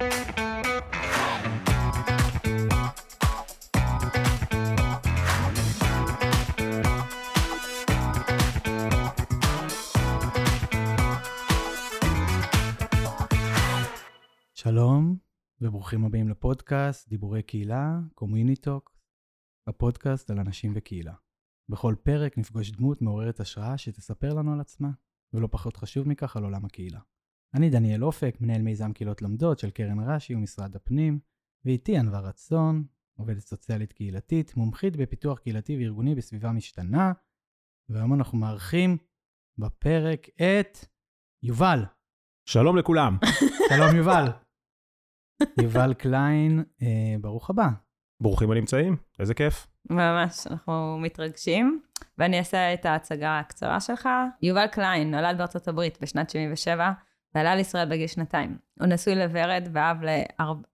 שלום, וברוכים הבאים לפודקאסט דיבורי קהילה, CommuniTalk, הפודקאסט על אנשים וקהילה. בכל פרק נפגוש דמות מעוררת השראה שתספר לנו על עצמה, ולא פחות חשוב מכך על עולם הקהילה. אני דניאל אופק, מנהל מיזם קהילות לומדות של קרן רש"י ומשרד הפנים, ואיתי ענווה רצון, עובדת סוציאלית קהילתית, מומחית בפיתוח קהילתי וארגוני בסביבה משתנה, והיום אנחנו מארחים בפרק את יובל. שלום לכולם. שלום יובל. יובל קליין, אה, ברוך הבא. ברוכים הנמצאים, איזה כיף. ממש, אנחנו מתרגשים. ואני אעשה את ההצגה הקצרה שלך. יובל קליין נולד בארצות הברית בשנת 77, ועלה לישראל בגיל שנתיים. הוא נשוי לוורד ואב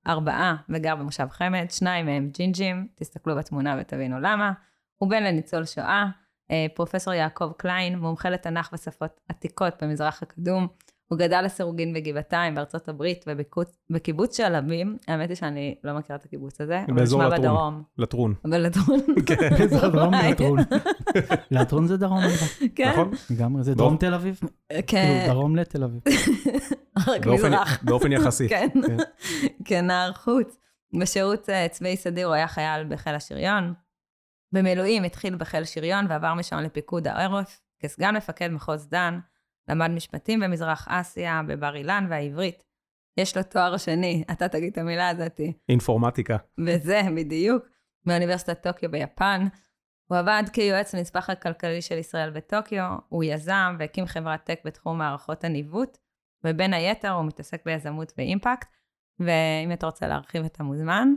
לארבעה וגר במושב חמד, שניים מהם ג'ינג'ים, תסתכלו בתמונה ותבינו למה. הוא בן לניצול שואה, אה, פרופסור יעקב קליין, מומחה לתנ"ך ושפות עתיקות במזרח הקדום. הוא גדל לסירוגין בגבעתיים בארצות הברית ובקיבוץ שעלבים, האמת היא שאני לא מכירה את הקיבוץ הזה, אבל נשמע בדרום. לטרון. בלטרון. כן, באזור דרום לטרון. לטרון זה דרום, כן. נכון? לגמרי, זה דרום תל אביב. כן. כאילו דרום לתל אביב. רק מזרח. באופן יחסי. כן, כן. כנער חוץ. בשירות אה, צבאי סדיר הוא היה חייל בחיל השריון. במילואים התחיל בחיל שריון ועבר משם לפיקוד העורף כסגן מפקד מחוז דן. למד משפטים במזרח אסיה, בבר אילן והעברית. יש לו תואר שני, אתה תגיד את המילה הזאתי. אינפורמטיקה. וזה בדיוק, מאוניברסיטת טוקיו ביפן. הוא עבד כיועץ לנספח הכלכלי של ישראל בטוקיו, הוא יזם והקים חברת טק בתחום מערכות הניווט, ובין היתר הוא מתעסק ביזמות ואימפקט, ואם אתה רוצה להרחיב אתה מוזמן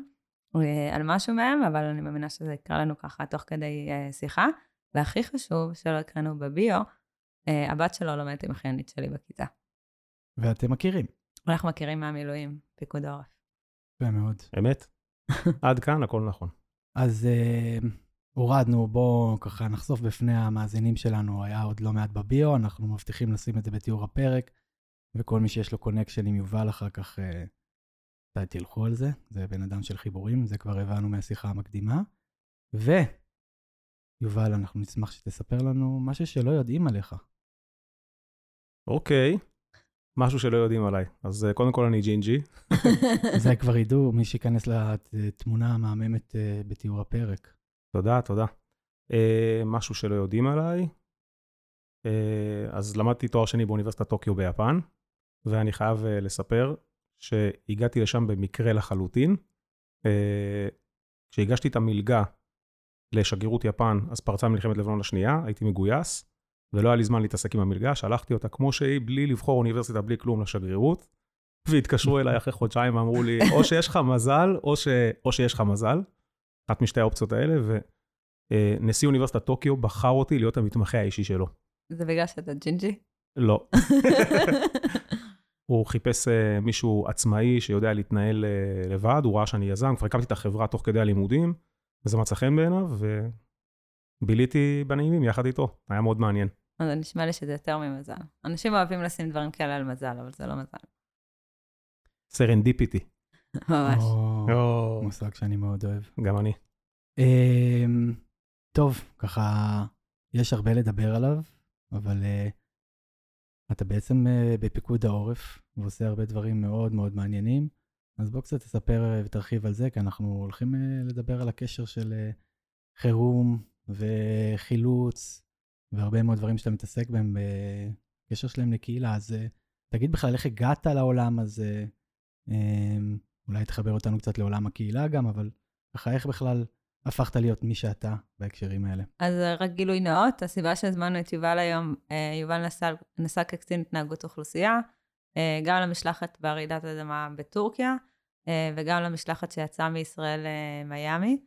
אה, על משהו מהם, אבל אני מאמינה שזה יקרה לנו ככה תוך כדי אה, שיחה. והכי חשוב, שלא הקראנו בביו, אה, הבת שלו לומדת עם אחיינית שלי בכיתה. ואתם מכירים. אנחנו מכירים מהמילואים, פיקוד העורף. יפה מאוד. אמת? עד כאן הכל נכון. אז אה, הורדנו, בואו ככה נחשוף בפני המאזינים שלנו, היה עוד לא מעט בביו, אנחנו מבטיחים לשים את זה בתיאור הפרק, וכל מי שיש לו קונקשן עם יובל אחר כך, אה, די תלכו על זה, זה בן אדם של חיבורים, זה כבר הבנו מהשיחה המקדימה. ויובל, אנחנו נשמח שתספר לנו משהו שלא יודעים עליך. אוקיי, משהו שלא יודעים עליי. אז אה, קודם כל אני ג'ינג'י. זה כבר ידעו, מי שייכנס לתמונה המהממת אה, בתיאור הפרק. תודה, תודה. אה, משהו שלא יודעים עליי. אז למדתי תואר שני באוניברסיטת טוקיו ביפן, ואני חייב לספר שהגעתי לשם במקרה לחלוטין. כשהגשתי את המלגה לשגרירות יפן, אז פרצה מלחמת לבנון השנייה, הייתי מגויס, ולא היה לי זמן להתעסק עם המלגה, שלחתי אותה כמו שהיא, בלי לבחור אוניברסיטה, בלי כלום לשגרירות, והתקשרו אליי אחרי חודשיים ואמרו לי, או שיש לך מזל, או, ש... או שיש לך מזל, אחת משתי האופציות האלה, ונשיא אוניברסיטת טוקיו בחר אותי להיות המתמחה האישי שלו. זה בגלל שאתה ג'ינג'י? לא. הוא חיפש uh, מישהו עצמאי שיודע להתנהל uh, לבד, הוא ראה שאני יזם, כבר הקמתי את החברה תוך כדי הלימודים, וזה מצא חן בעיניו, וביליתי בנעימים יחד איתו, היה מאוד מעניין. אז נשמע לי שזה יותר ממזל. אנשים אוהבים לשים דברים כאלה על מזל, אבל זה לא מזל. serendipity, ממש. או, מושג שאני מאוד אוהב. גם אני. אמ, טוב, ככה, יש הרבה לדבר עליו, אבל אה, אתה בעצם אה, בפיקוד העורף, ועושה הרבה דברים מאוד מאוד מעניינים. אז בוא קצת תספר uh, ותרחיב על זה, כי אנחנו הולכים uh, לדבר על הקשר של uh, חירום וחילוץ, והרבה מאוד דברים שאתה מתעסק בהם בקשר שלהם לקהילה. אז תגיד בכלל איך הגעת לעולם הזה, אולי תחבר אותנו קצת לעולם הקהילה גם, אבל ככה איך בכלל הפכת להיות מי שאתה בהקשרים האלה. אז רק גילוי נאות, הסיבה שהזמנו את יובל היום, אה, יובל נסע, נסע כקצין התנהגות אוכלוסייה, אה, גם למשלחת ברעידת אדמה בטורקיה, אה, וגם למשלחת שיצאה מישראל למיאמי.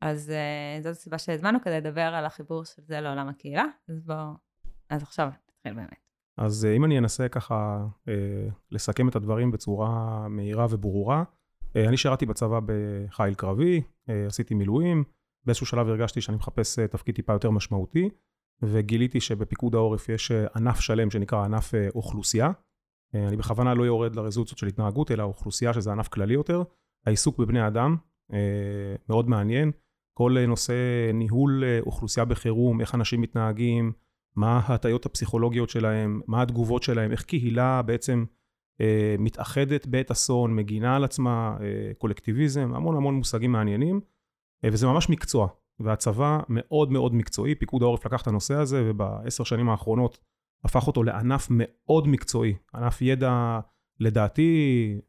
אז זאת הסיבה שהזמנו כדי לדבר על החיבור של זה לעולם הקהילה. אז בואו, אז עכשיו נתחיל באמת. אז אם אני אנסה ככה לסכם את הדברים בצורה מהירה וברורה, אני שירתי בצבא בחיל קרבי, עשיתי מילואים, באיזשהו שלב הרגשתי שאני מחפש תפקיד טיפה יותר משמעותי, וגיליתי שבפיקוד העורף יש ענף שלם שנקרא ענף אוכלוסייה, אה, אני בכוונה לא יורד לרזולוציות של התנהגות, אלא אוכלוסייה שזה ענף כללי יותר. העיסוק בבני אדם, אה, מאוד מעניין. כל נושא ניהול אוכלוסייה בחירום, איך אנשים מתנהגים, מה ההטיות הפסיכולוגיות שלהם, מה התגובות שלהם, איך קהילה בעצם מתאחדת בעת אסון, מגינה על עצמה, קולקטיביזם, המון המון מושגים מעניינים, וזה ממש מקצוע. והצבא מאוד מאוד מקצועי, פיקוד העורף לקח את הנושא הזה, ובעשר שנים האחרונות הפך אותו לענף מאוד מקצועי, ענף ידע, לדעתי,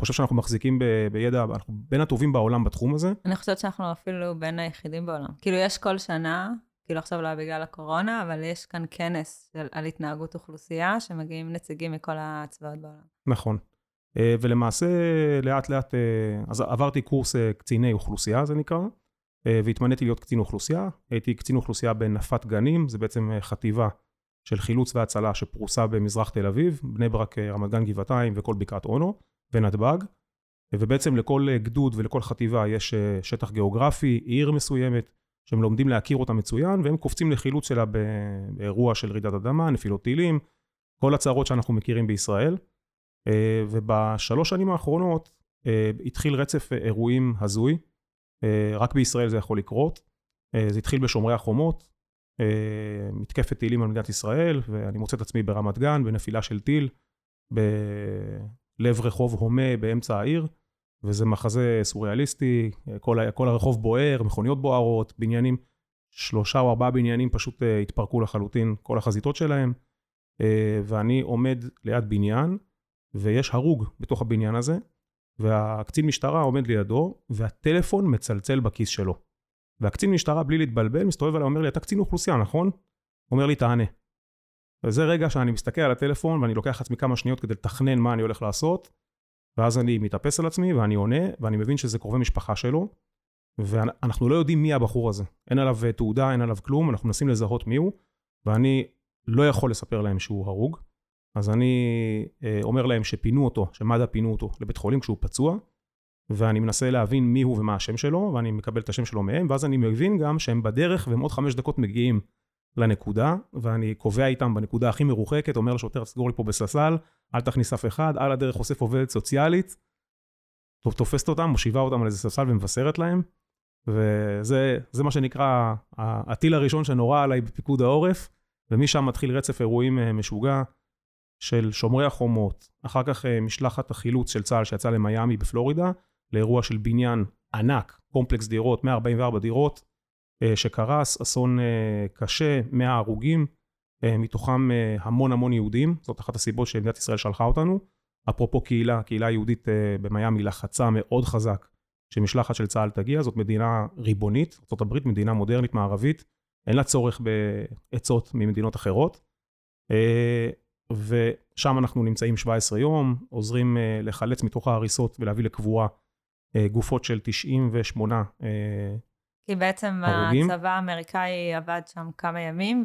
חושב שאנחנו מחזיקים ב, בידע, אנחנו בין הטובים בעולם בתחום הזה. אני חושבת שאנחנו אפילו בין היחידים בעולם. כאילו, יש כל שנה, כאילו עכשיו לא בגלל הקורונה, אבל יש כאן כנס של, על התנהגות אוכלוסייה, שמגיעים נציגים מכל הצבאות בעולם. נכון. אה, ולמעשה, לאט לאט, אה, אז עברתי קורס אה, קציני אוכלוסייה, זה נקרא. והתמניתי להיות קצין אוכלוסייה. הייתי קצין אוכלוסייה בנפת גנים, זה בעצם חטיבה של חילוץ והצלה שפרוסה במזרח תל אביב, בני ברק, אה, רמת גן, גבעתיים וכל בקעת אונו ונתב"ג. ובעצם לכל גדוד ולכל חטיבה יש שטח גיאוגרפי, עיר מסוימת, שהם לומדים להכיר אותה מצוין, והם קופצים לחילוץ שלה באירוע של רעידת אדמה, נפילות טילים, כל הצערות שאנחנו מכירים בישראל. ובשלוש שנים האחרונות התחיל רצף אירועים הזוי. אה, רק בישראל זה יכול לקרות. אה, זה התחיל בשומרי החומות, אה, מתקפת טילים על מדינת ישראל, ואני מוצא את עצמי ברמת גן, בנפילה של טיל, בלב רחוב הומה באמצע העיר, וזה מחזה סוריאליסטי, כל, כל הרחוב בוער, מכוניות בוערות, בניינים, שלושה או ארבעה בניינים פשוט התפרקו לחלוטין, כל החזיתות שלהם, ואני עומד ליד בניין, ויש הרוג בתוך הבניין הזה, והקצין משטרה עומד לידו, והטלפון מצלצל בכיס שלו. והקצין משטרה, בלי להתבלבל, מסתובב אליי, אומר לי, אתה קצין אוכלוסייה, נכון? אומר לי, תענה. וזה רגע שאני מסתכל על הטלפון, ואני לוקח לעצמי כמה שניות כדי לתכנן מה אני הולך לעשות, ואז אני מתאפס על עצמי, ואני עונה, ואני מבין שזה קרובי משפחה שלו, ואנחנו לא יודעים מי הבחור הזה. אין עליו תעודה, אין עליו כלום, אנחנו מנסים לזהות מי הוא, ואני לא יכול לספר להם שהוא הרוג. אז אני אה, אומר להם שפינו אותו, שמד"א פינו אותו לבית חולים כשהוא פצוע, ואני מנסה להבין מי הוא ומה השם שלו, ואני מקבל את השם שלו מהם, ואז אני מבין גם שהם בדרך והם עוד חמש דקות מגיעים לנקודה, ואני קובע איתם בנקודה הכי מרוחקת, אומר לשוטר, סגור לי פה בססל, אל תכניס אף אחד, על הדרך אוסף עובדת סוציאלית, תופסת אותם, מושיבה אותם על איזה ססל ומבשרת להם, וזה מה שנקרא הטיל הראשון שנורה עליי בפיקוד העורף, ומשם מתחיל רצף אירועים אה, משוגע. של שומרי החומות, אחר כך אה, משלחת החילוץ של צה"ל שיצא למיאמי בפלורידה, לאירוע של בניין ענק, קומפלקס דירות, 144 דירות, אה, שקרס, אסון אה, קשה, 100 הרוגים, מתוכם המון המון יהודים, זאת אחת הסיבות שמדינת ישראל שלחה אותנו. אפרופו קהילה, קהילה יהודית במיאמי לחצה מאוד חזק שמשלחת של צה"ל תגיע, זאת מדינה ריבונית, ארה"ב מדינה מודרנית מערבית, אין לה צורך בעצות ממדינות אחרות. ושם אנחנו נמצאים 17 יום, עוזרים לחלץ מתוך ההריסות ולהביא לקבורה גופות של 98 uh, אה, כי בעצם הרוגים. הצבא האמריקאי עבד שם כמה ימים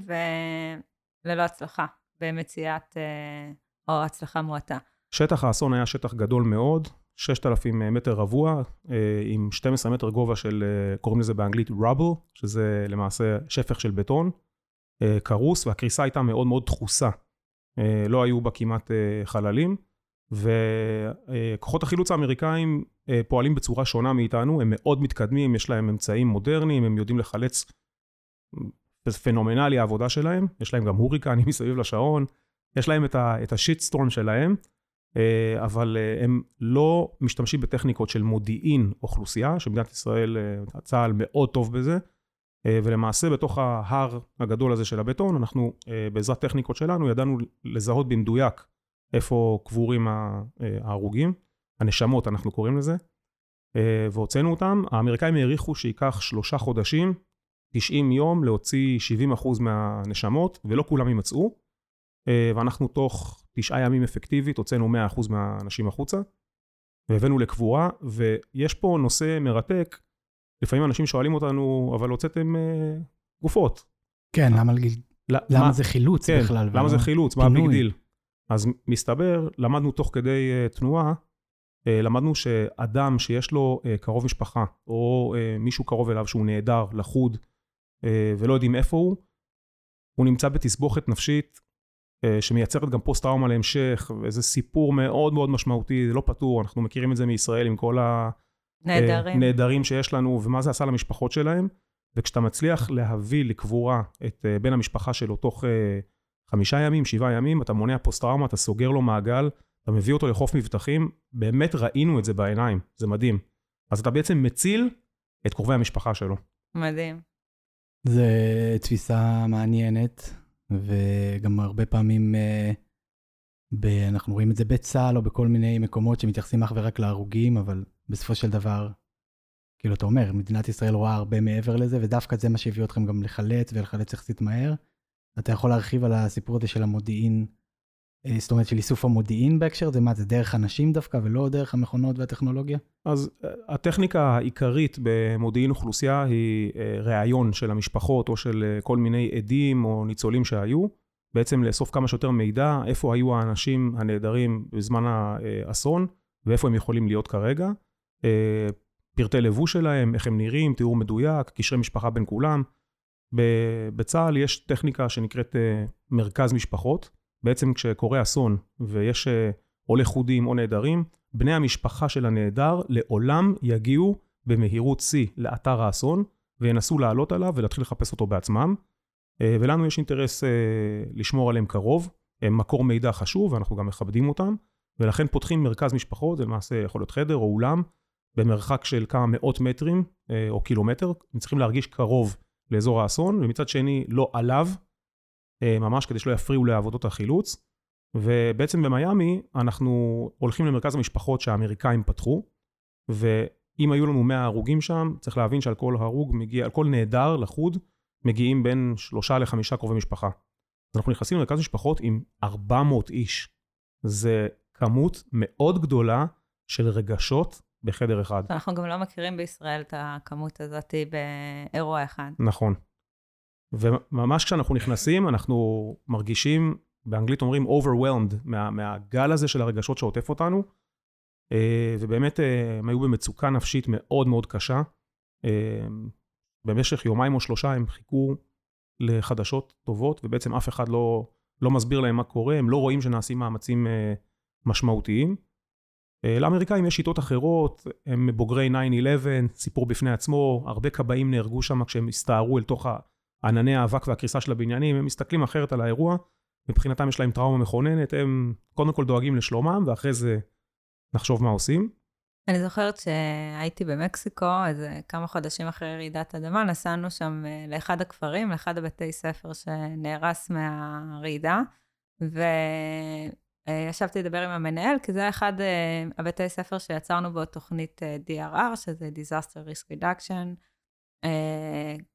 וללא הצלחה במציאת, uh, או הצלחה מועטה. שטח האסון היה שטח גדול מאוד, 6,000 מטר רבוע, עם 12 מטר גובה של, קוראים לזה באנגלית rubble, שזה למעשה שפך של בטון, קרוס, והקריסה הייתה מאוד מאוד דחוסה. אה, לא היו בה כמעט אה, חללים, וכוחות החילוץ האמריקאים אה, פועלים בצורה שונה מאיתנו, הם מאוד מתקדמים, יש להם אמצעים מודרניים, הם יודעים לחלץ, פנומנלי העבודה שלהם, יש להם גם הוריקנים מסביב לשעון, יש להם את השיטסטורם שלהם, אבל הם לא משתמשים בטכניקות של מודיעין אוכלוסייה, שמדינת ישראל, צה"ל מאוד טוב בזה, אה, ולמעשה בתוך ההר הגדול הזה של הבטון, אנחנו אה, בעזרת טכניקות שלנו ידענו לזהות במדויק איפה קבורים אה, ההרוגים, הנשמות אנחנו קוראים לזה, והוצאנו אותם. האמריקאים העריכו שייקח שלושה חודשים, 90 יום להוציא 70% מהנשמות, ולא כולם יימצאו, ואנחנו תוך תשעה ימים אפקטיבית הוצאנו 100% מהאנשים החוצה, והבאנו לקבורה, ויש פה נושא מרתק, לפעמים אנשים שואלים אותנו, אבל הוצאתם אה, גופות. כן, למה, למה מה, זה חילוץ כן, בכלל? למה זה חילוץ? מה ה big deal? אז מסתבר, למדנו תוך כדי תנועה, למדנו שאדם שיש לו אה, קרוב משפחה, או אה, מישהו קרוב אליו שהוא נעדר, לחוד, ולא יודעים איפה הוא, הוא נמצא בתסבוכת נפשית אה, שמייצרת גם פוסט-טראומה להמשך, וזה סיפור מאוד מאוד משמעותי, זה לא פתור, אנחנו מכירים את זה מישראל עם כל. הנהדרים שיש לנו, ומה זה עשה למשפחות שלהם. וכשאתה מצליח להביא לקבורה את אה, בן המשפחה שלו תוך אה, חמישה ימים, שבעה ימים, אתה מונע פוסט-טראומה, אתה סוגר לו מעגל, אתה מביא אותו לחוף מבטחים, באמת ראינו את זה בעיניים, זה מדהים. אז אתה בעצם מציל את קרובי המשפחה שלו. מדהים. זו תפיסה מעניינת, וגם הרבה פעמים אה, ב, אנחנו רואים את זה בצה"ל או בכל מיני מקומות שמתייחסים אך ורק להרוגים, אבל בסופו של דבר, כאילו אתה אומר, מדינת ישראל רואה הרבה מעבר לזה, ודווקא זה מה שהביא אתכם גם לחלץ ולחלץ יחסית מהר. אתה יכול להרחיב על הסיפור הזה של המודיעין, זאת אומרת של איסוף המודיעין בהקשר זה מה זה דרך אנשים דווקא ולא דרך המכונות והטכנולוגיה? אז אה, הטכניקה העיקרית במודיעין אוכלוסייה היא אה, ראיון של המשפחות או של כל מיני עדים או ניצולים שהיו, בעצם לאסוף כמה שיותר מידע, איפה היו האנשים הנעדרים בזמן האסון ואיפה הם יכולים להיות כרגע. פרטי לבוש שלהם, איך הם נראים, תיאור מדויק, קשרי משפחה בין כולם. בצה"ל יש טכניקה שנקראת מרכז משפחות. בעצם כשקורה אסון ויש או אה, לכודים או נעדרים, בני המשפחה של הנעדר לעולם יגיעו במהירות שיא לאתר האסון וינסו לעלות עליו ולהתחיל לחפש אותו בעצמם. אה, ולנו יש אינטרס אה, לשמור עליהם קרוב, הם מקור מידע חשוב ואנחנו גם מכבדים אותם, ולכן פותחים מרכז משפחות, זה למעשה יכול להיות חדר או אולם, במרחק של כמה מאות מטרים או קילומטר, הם צריכים להרגיש קרוב לאזור האסון, ומצד שני לא עליו, ממש כדי שלא יפריעו לעבודות החילוץ. ובעצם במיאמי אנחנו הולכים למרכז המשפחות שהאמריקאים פתחו, ואם היו לנו 100 הרוגים שם, צריך להבין שעל כל הרוג מגיע, על כל נעדר לחוד, מגיעים בין שלושה לחמישה קרובי משפחה. אז אנחנו נכנסים למרכז משפחות עם 400 איש. זה כמות מאוד גדולה של רגשות בחדר אחד. אנחנו גם לא מכירים בישראל את הכמות הזאת באירוע אחד. נכון. וממש כשאנחנו נכנסים, אנחנו מרגישים, באנגלית אומרים overwhelmed, מה, מהגל הזה של הרגשות שעוטף אותנו, אה, ובאמת אה, הם היו במצוקה נפשית מאוד מאוד קשה. אה, במשך יומיים או שלושה הם חיכו לחדשות טובות, ובעצם אף אחד לא, לא מסביר להם מה קורה, הם לא רואים שנעשים מאמצים משמעותיים. לאמריקאים יש שיטות אחרות, הם בוגרי 9-11, סיפור בפני עצמו, הרבה כבאים נהרגו שם כשהם הסתערו אל תוך ענני האבק והקריסה של הבניינים, הם מסתכלים אחרת על האירוע, מבחינתם יש להם טראומה מכוננת, הם קודם כל דואגים לשלומם, ואחרי זה נחשוב מה עושים. אני זוכרת שהייתי במקסיקו, אז אה, כמה חודשים אחרי רעידת אדמה, נסענו שם אה, לאחד הכפרים, לאחד הבתי ספר שנהרס מהרעידה, וישבתי לדבר עם המנהל, כי זה אחד אה, הבתי ספר שיצרנו בו תוכנית DRR, שזה Disaster Risk Reduction,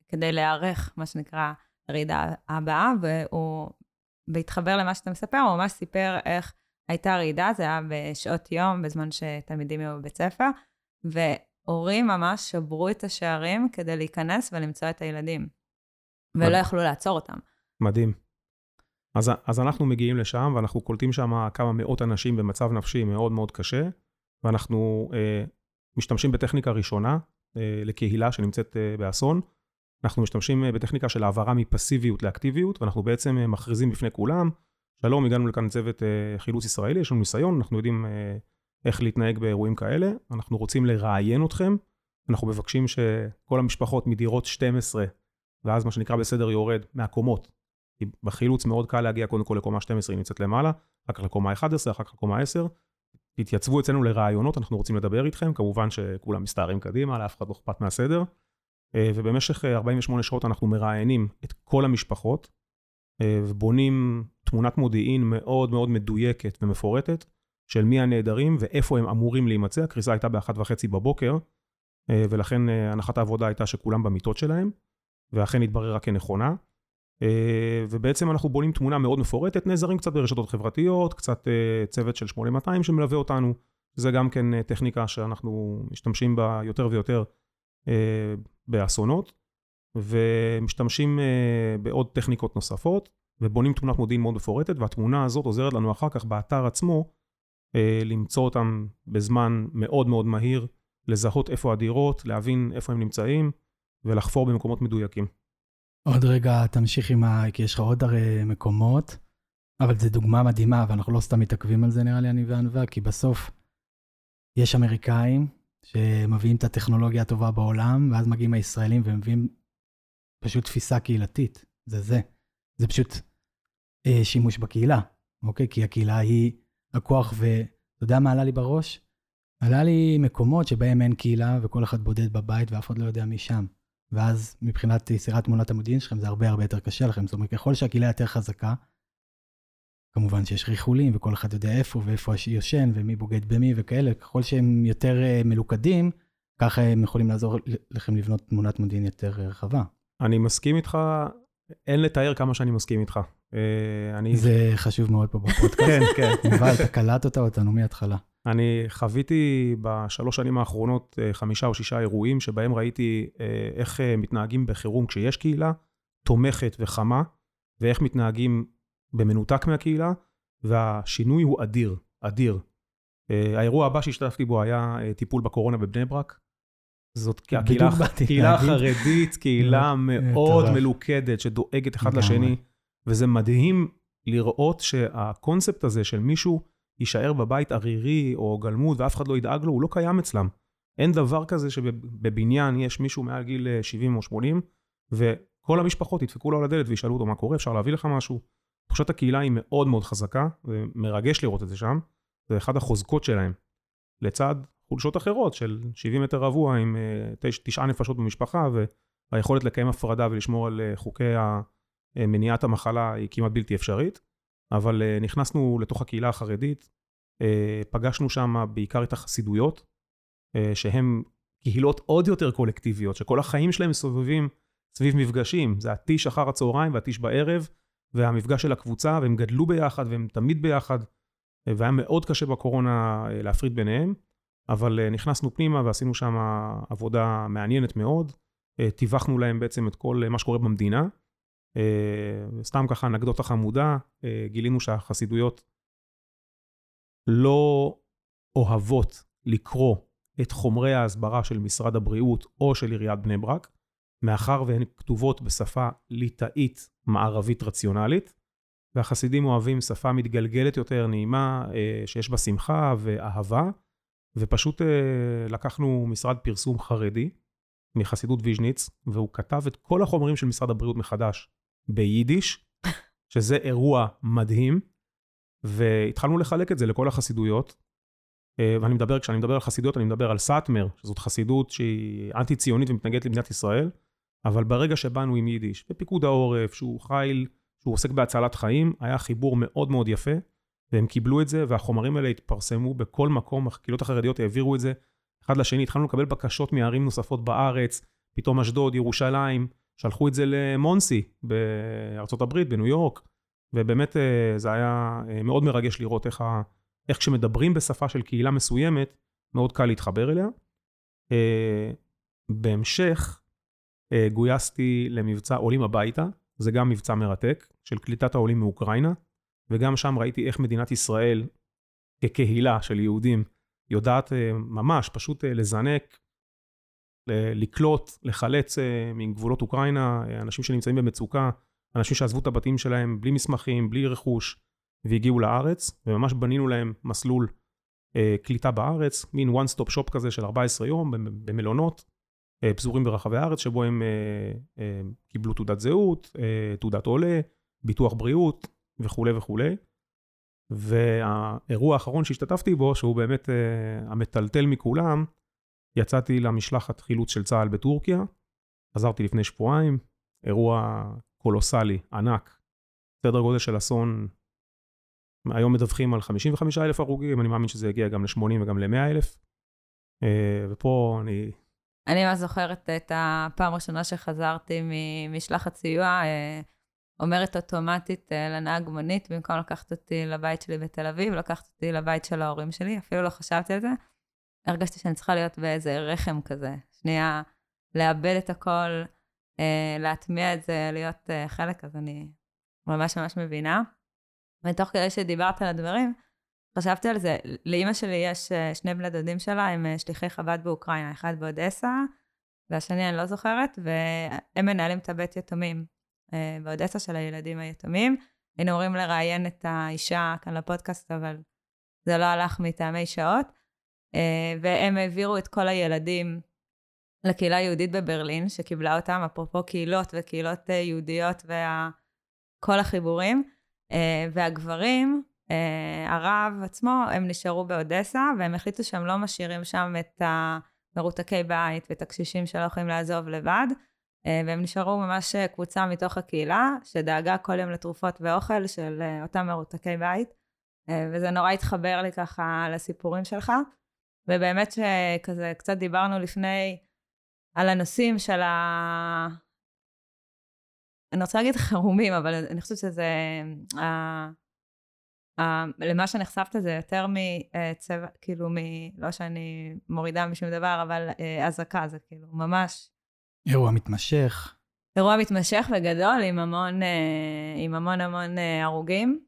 כדי להיערך, מה שנקרא, לרעידה הבאה, והוא, בהתחבר למה שאתה מספר, הוא ממש סיפר איך הייתה רעידה, זה היה בשעות יום, בזמן שתלמידים היו בבית ספר, והורים ממש שברו את השערים כדי להיכנס ולמצוא את הילדים, ולא יכלו לעצור אותם. מדהים. אז, אז אנחנו מגיעים לשם, ואנחנו קולטים שם כמה מאות אנשים במצב נפשי מאוד מאוד קשה, ואנחנו אה, משתמשים בטכניקה ראשונה אה, לקהילה שנמצאת אה, באסון, אנחנו משתמשים אה, בטכניקה של העברה מפסיביות לאקטיביות, ואנחנו בעצם אה, מכריזים בפני כולם, שלום, הגענו לכאן צוות אה, חילוץ ישראלי, יש לנו ניסיון, אנחנו יודעים איך להתנהג באירועים כאלה, אנחנו רוצים לראיין אתכם, אנחנו מבקשים שכל המשפחות מדירות 12, ואז מה שנקרא בסדר יורד, מהקומות, כי בחילוץ מאוד קל להגיע קודם כל לקומה 12, היא נמצאת למעלה, אחר כך לקומה 11, אחר כך לקומה 10, תתייצבו אצלנו לראיונות, אנחנו רוצים לדבר איתכם, כמובן שכולם מסתערים קדימה, לאף אחד לא אכפת מהסדר. אה, ובמשך 48 אה, שעות אנחנו מראיינים את כל המשפחות, אה, ובונים תמונת מודיעין מאוד מאוד מדויקת ומפורטת של מי הנעדרים ואיפה הם אמורים להימצא. הקריסה הייתה באחת וחצי בבוקר, ולכן הנחת העבודה הייתה שכולם במיטות שלהם, ואכן התבררה כנכונה. ובעצם אנחנו בונים תמונה מאוד מפורטת, נעזרים קצת ברשתות חברתיות, קצת צוות של 8200 שמלווה אותנו, זה גם כן טכניקה שאנחנו משתמשים בה יותר ויותר באסונות, ומשתמשים אה, בעוד טכניקות נוספות, ובונים תמונת מודיעין מאוד מפורטת, והתמונה הזאת עוזרת לנו אחר כך באתר עצמו אה, למצוא אותם בזמן מאוד מאוד מהיר, לזהות איפה הדירות, להבין איפה הם נמצאים, ולחפור במקומות מדויקים. עוד רגע תמשיך עם ה... כי יש לך עוד הרי מקומות, אבל זו דוגמה מדהימה, ואנחנו לא סתם מתעכבים על זה, נראה לי, אני וענווה, כי בסוף יש אמריקאים שמביאים את הטכנולוגיה הטובה בעולם, ואז מגיעים הישראלים ומביאים פשוט תפיסה קהילתית. זה זה. זה פשוט אה, שימוש בקהילה, אוקיי? כי הקהילה היא הכוח, ואתה יודע מה עלה לי בראש? עלה לי מקומות שבהם אין קהילה, וכל אחד בודד בבית, ואף אחד לא יודע מי שם. ואז מבחינת יצירת תמונת המודיעין שלכם, זה הרבה הרבה יותר קשה לכם. זאת אומרת, ככל שהקהילה יותר חזקה, כמובן שיש ריחולים, וכל אחד יודע איפה ואיפה יושן, ומי בוגד במי וכאלה, ככל שהם יותר אה, מלוכדים, ככה הם יכולים לעזור לכם לבנות תמונת מודיעין יותר רחבה. אני מסכים איתך, אין לתאר כמה שאני מסכים איתך. אה, אני... זה חשוב מאוד פה בפודקאסט. כן, כן. יובל, אתה קלטת אותנו מההתחלה. אני חוויתי בשלוש שנים האחרונות אה, חמישה או שישה אירועים שבהם ראיתי איך מתנהגים בחירום כשיש קהילה תומכת וחמה, ואיך מתנהגים במנותק מהקהילה, והשינוי הוא אדיר, אדיר. האירוע הבא שהשתתפתי בו היה טיפול בקורונה בבני ברק. זאת הקהילה, קהילה חרדית, קהילה מאוד מלוכדת, שדואגת אחד לשני, וזה מדהים לראות שהקונספט הזה של מישהו יישאר בבית ערירי או גלמוד ואף אחד לא ידאג לו, הוא לא קיים אצלם. אין דבר כזה שבבניין יש מישהו מעל גיל 70 אה, או 80, וכל המשפחות ידפקו לו על הדלת וישאלו אותו מה קורה, אפשר להביא לך משהו? תחושת הקהילה היא מאוד מאוד חזקה, ומרגש לראות את זה שם, זה אחד החוזקות שלהם. לצד חולשות אחרות של 70 מטר רבוע עם אה, תש, תשעה נפשות במשפחה, והיכולת לקיים הפרדה ולשמור על אה, חוקי אה, מניעת המחלה היא כמעט בלתי אפשרית. אבל נכנסנו לתוך הקהילה החרדית, פגשנו שם בעיקר את החסידויות, שהן קהילות עוד יותר קולקטיביות, שכל החיים שלהם מסובבים סביב מפגשים, זה הטיש אחר הצהריים והטיש בערב, והמפגש של הקבוצה, והם גדלו ביחד, והם תמיד ביחד, והיה מאוד קשה בקורונה אה, להפריד ביניהם, אבל אה, נכנסנו פנימה ועשינו שם עבודה מעניינת מאוד, אה, טיווחנו להם בעצם את כל מה שקורה במדינה. סתם ככה אנקדוטה חמודה, גילינו שהחסידויות לא אוהבות לקרוא את חומרי ההסברה של משרד הבריאות או של עיריית בני ברק, מאחר והן כתובות בשפה ליטאית מערבית רציונלית, והחסידים אוהבים שפה מתגלגלת יותר, נעימה, אה, שיש בה שמחה ואהבה, ופשוט אה, לקחנו משרד פרסום חרדי מחסידות ויז'ניץ, והוא כתב את כל החומרים של משרד הבריאות מחדש ביידיש, שזה אירוע מדהים, והתחלנו לחלק את זה לכל החסידויות. אה, ואני מדבר, כשאני מדבר על חסידויות, אני מדבר על סאטמר, שזאת חסידות שהיא אנטי-ציונית ומתנגדת למדינת ישראל, אבל ברגע שבאנו עם יידיש, בפיקוד העורף, שהוא חיל, שהוא עוסק בהצלת חיים, היה חיבור מאוד מאוד יפה, והם קיבלו את זה, והחומרים האלה התפרסמו בכל מקום, הקהילות החרדיות העבירו את זה אחד לשני, התחלנו לקבל בקשות מערים נוספות בארץ, פתאום אשדוד, ירושלים, שלחו את זה למונסי בארצות הברית, בניו יורק, ובאמת אה, זה היה אה, מאוד מרגש לראות איך, ה, איך כשמדברים בשפה של קהילה מסוימת, מאוד קל להתחבר אליה. אה, בהמשך, גויסתי למבצע עולים הביתה, זה גם מבצע מרתק, של קליטת העולים מאוקראינה, וגם שם ראיתי איך מדינת ישראל, כקהילה של יהודים, יודעת ממש פשוט לזנק, לקלוט, לחלץ מגבולות אוקראינה, אנשים שנמצאים במצוקה, אנשים שעזבו את הבתים שלהם בלי מסמכים, בלי רכוש, והגיעו לארץ, וממש בנינו להם מסלול קליטה בארץ, מין one stop shop כזה של 14 יום במלונות, אה, פזורים ברחבי הארץ, שבו הם אה, אה, קיבלו תעודת זהות, תעודת עולה, ביטוח בריאות וכולי וכולי. והאירוע האחרון שהשתתפתי בו, שהוא באמת המטלטל מכולם, יצאתי למשלחת חילוץ של צה"ל בטורקיה, חזרתי לפני שבועיים, אירוע קולוסלי, ענק, סדר גודל של אסון, היום מדווחים על 55 אלף הרוגים, אני מאמין שזה יגיע גם ל-80 וגם ל-100 אלף. ופה אני אני ממש זוכרת את הפעם הראשונה שחזרתי ממשלחת סיוע, אה, אומרת אוטומטית אה, לנהג מונית, במקום לקחת אותי לבית שלי בתל אביב, לקחת אותי לבית של ההורים שלי, אפילו לא חשבתי על זה. הרגשתי שאני צריכה להיות באיזה רחם כזה, שנייה לאבד את הכל, אה, להטמיע את זה, להיות חלק, אז אני ממש ממש מבינה. ותוך כדי שדיברת על הדברים, חשבתי על זה, לאימא שלי יש אה, שני בני דודים שלה, הם אה, שליחי חב"ד באוקראינה, אחד באודסה, והשני אני לא זוכרת, והם מנהלים את הבית יתומים אה, באודסה של הילדים היתומים, היינו אמורים לראיין את האישה כאן לפודקאסט, אבל זה לא הלך מטעמי שעות. אה, והם העבירו את כל הילדים לקהילה היהודית בברלין, שקיבלה אותם, אפרופו קהילות וקהילות אה, יהודיות וכל החיבורים. אה, והגברים, הרב עצמו, הם נשארו באודסה, והם החליטו שהם לא משאירים שם את המרותקי בית ואת הקשישים שלא יכולים לעזוב לבד. והם נשארו ממש קבוצה מתוך הקהילה, שדאגה כל יום לתרופות ואוכל של אותם מרותקי בית. וזה נורא התחבר לי ככה לסיפורים שלך. ובאמת שכזה קצת דיברנו לפני על הנושאים של ה... אני רוצה להגיד חירומים, אבל אני חושבת שזה... ה... ה... למה שנחשפת זה יותר מצבע, כאילו מ... לא שאני מורידה משום דבר, אבל אה, אזעקה זה כאילו ממש... אירוע מתמשך. אירוע מתמשך וגדול עם המון, אה, עם המון המון אה, הרוגים.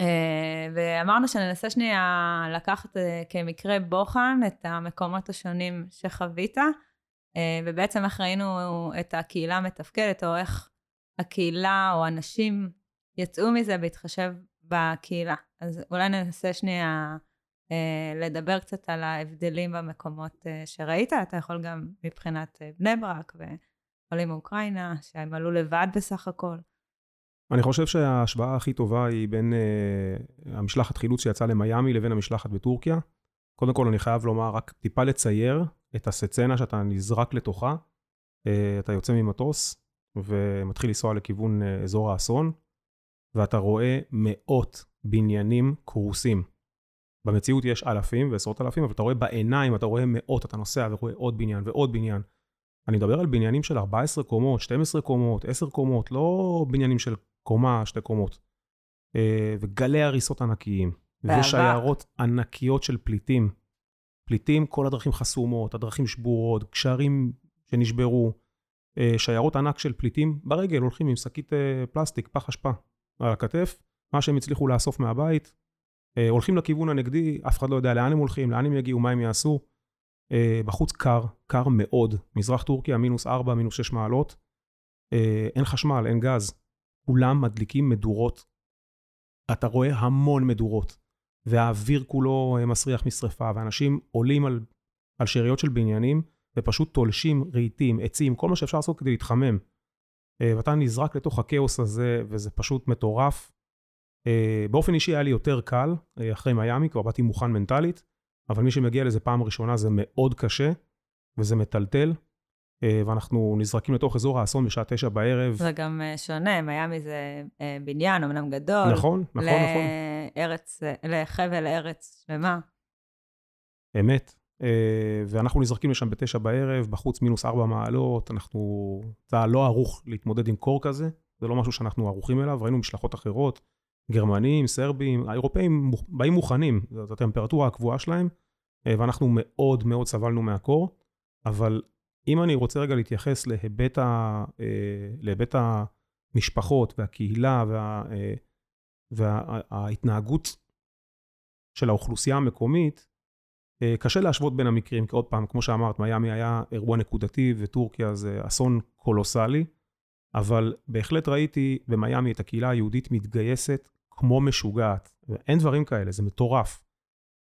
אה, ואמרנו שננסה שנייה לקחת אה, כמקרה בוחן את המקומות השונים שחווית, אה, ובעצם איך ראינו את הקהילה מתפקדת, או איך הקהילה או אנשים יצאו מזה בהתחשב בקהילה. אז אולי ננסה שנייה לדבר קצת על ההבדלים במקומות שראית, אתה יכול גם מבחינת בני ברק ועולים מאוקראינה, שהם עלו לבד בסך הכל. אני חושב שההשוואה הכי טובה היא בין uh, המשלחת חילוץ שיצאה למיאמי לבין המשלחת בטורקיה. קודם כל, אני חייב לומר, רק טיפה לצייר את הסצנה שאתה נזרק לתוכה. Uh, אתה יוצא ממטוס ומתחיל לנסוע לכיוון uh, אזור האסון, ואתה רואה מאות בניינים קרוסים. במציאות יש אלפים ועשרות אלפים, אבל אתה רואה בעיניים, אתה רואה מאות, אתה נוסע ורואה עוד בניין ועוד בניין. אני מדבר על בניינים של 14 קומות, 12 קומות, 10 קומות, לא בניינים של קומה, שתי קומות. אה, וגלי הריסות ענקיים. בעבר. ושיירות ענקיות של פליטים. פליטים, כל הדרכים חסומות, הדרכים שבורות, גשרים שנשברו. אה, שיירות ענק של פליטים ברגל הולכים עם שקית אה, פלסטיק, פח אשפה על הכתף, מה שהם הצליחו לאסוף מהבית. הולכים לכיוון הנגדי, אף אחד לא יודע לאן הם הולכים, לאן הם יגיעו, מה הם יעשו. בחוץ קר, קר מאוד. מזרח טורקיה, מינוס 4, מינוס 6 מעלות. אין חשמל, אין גז. כולם מדליקים מדורות. אתה רואה המון מדורות, והאוויר כולו אה, מסריח משרפה, ואנשים עולים על, על שאריות של בניינים, ופשוט תולשים רהיטים, עצים, כל מה שאפשר לעשות כדי להתחמם. אה, ואתה נזרק לתוך הכאוס הזה, וזה פשוט מטורף. אה, באופן אישי היה לי יותר קל, אחרי מיאמי, כבר באתי מוכן מנטלית, אבל מי שמגיע לזה פעם ראשונה זה מאוד קשה, וזה מטלטל. אה, ואנחנו נזרקים לתוך אזור האסון בשעה תשע בערב. זה גם אה, שונה, מיאמי זה אה, בניין, אמנם גדול. נכון, נכון, נכון. לארץ, לחבל ארץ שלמה. אמת. ואנחנו נזרקים לשם בתשע בערב, בחוץ מינוס ארבע מעלות, אנחנו... צה"ל לא ערוך להתמודד עם קור כזה, זה לא משהו שאנחנו ערוכים אליו, ראינו משלחות אחרות, גרמנים, סרבים, האירופאים באים מוכנים, זאת הטמפרטורה הקבועה שלהם, ואנחנו מאוד מאוד סבלנו מהקור, אבל אם אני רוצה רגע להתייחס להיבט, ה, אה, להיבט המשפחות והקהילה וה, אה, וההתנהגות של האוכלוסייה המקומית, אה, קשה להשוות בין המקרים, כי עוד פעם, כמו שאמרת, מיאמי היה אירוע נקודתי וטורקיה זה אסון קולוסלי, אבל בהחלט ראיתי במיאמי את הקהילה היהודית מתגייסת כמו משוגעת. אין דברים כאלה, זה מטורף.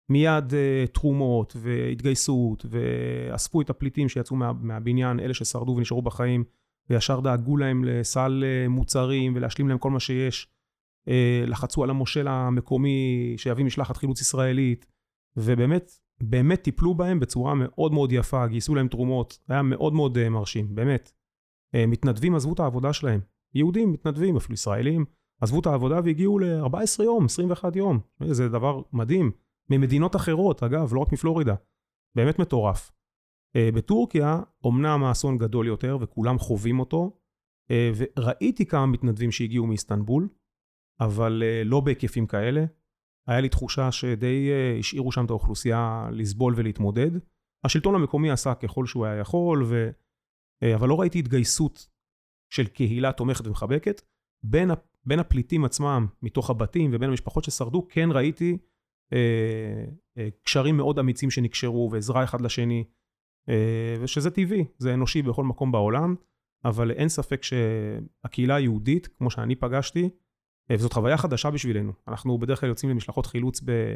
מיד uh, תרומות והתגייסות, ואספו את הפליטים שיצאו מה, מהבניין, אלה ששרדו ונשארו בחיים, וישר דאגו להם לסל uh, מוצרים ולהשלים להם כל מה שיש. Uh, לחצו על המושל המקומי שיביא משלחת חילוץ ישראלית, ובאמת, באמת טיפלו בהם בצורה מאוד מאוד יפה, גייסו להם תרומות, היה מאוד מאוד מרשים, באמת. מתנדבים עזבו את העבודה שלהם, יהודים מתנדבים, אפילו ישראלים, עזבו את העבודה והגיעו ל-14 יום, 21 יום, זה דבר מדהים. ממדינות אחרות, אגב, לא רק מפלורידה. באמת מטורף. Uh, בטורקיה, אמנם האסון גדול יותר וכולם חווים אותו, uh, וראיתי כמה מתנדבים שהגיעו מאיסטנבול, אבל uh, לא בהיקפים כאלה. היה לי תחושה שדי השאירו שם את האוכלוסייה לסבול ולהתמודד. השלטון המקומי עשה ככל שהוא היה יכול, ו... אבל לא ראיתי התגייסות של קהילה תומכת ומחבקת. בין, בין הפליטים עצמם, מתוך הבתים ובין המשפחות ששרדו, כן ראיתי אה, אה, קשרים מאוד אמיצים שנקשרו ועזרה אחד לשני, אה, ושזה טבעי, זה אנושי בכל מקום בעולם, אבל אין ספק שהקהילה היהודית, כמו שאני פגשתי, וזאת חוויה חדשה בשבילנו. אנחנו בדרך כלל יוצאים למשלחות חילוץ, ב...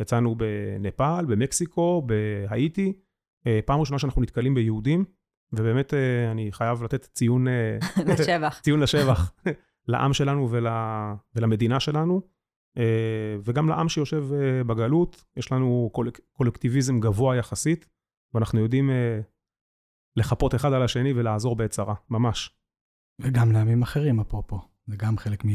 יצאנו בנפאל, במקסיקו, בהאיטי. פעם ראשונה שאנחנו נתקלים ביהודים, ובאמת אני חייב לתת ציון... לשבח. ציון לשבח לעם שלנו ול... ולמדינה שלנו. אה, וגם לעם שיושב אה, בגלות, יש לנו קולק, קולקטיביזם גבוה יחסית, ואנחנו יודעים אה, לחפות אחד על השני ולעזור בעת צרה, ממש. וגם לעמים אחרים, אפרופו. זה גם חלק מ...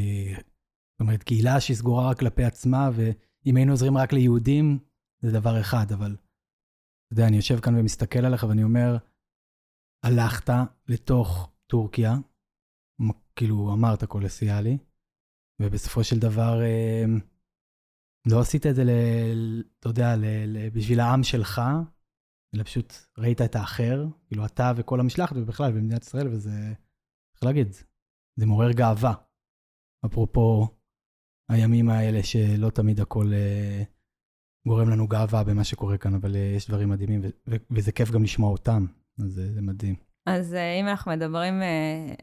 זאת אומרת, קהילה שהיא סגורה רק כלפי עצמה, ואם היינו עוזרים רק ליהודים, זה דבר אחד, אבל... אתה יודע, אני יושב כאן ומסתכל עליך ואני אומר, הלכת לתוך טורקיה, כאילו אמרת קולסיאלי, ובסופו של דבר אה, לא עשית את זה, ל, אתה יודע, ל, ל, בשביל העם שלך, אלא פשוט ראית את האחר, כאילו אתה וכל המשלחת, ובכלל במדינת ישראל, וזה, צריך להגיד, זה מעורר גאווה. אפרופו הימים האלה שלא תמיד הכל אה, גורם לנו גאווה במה שקורה כאן, אבל אה, יש דברים מדהימים, ו- ו- וזה כיף גם לשמוע אותם, אז זה מדהים. אז אה, אם אנחנו מדברים, אה,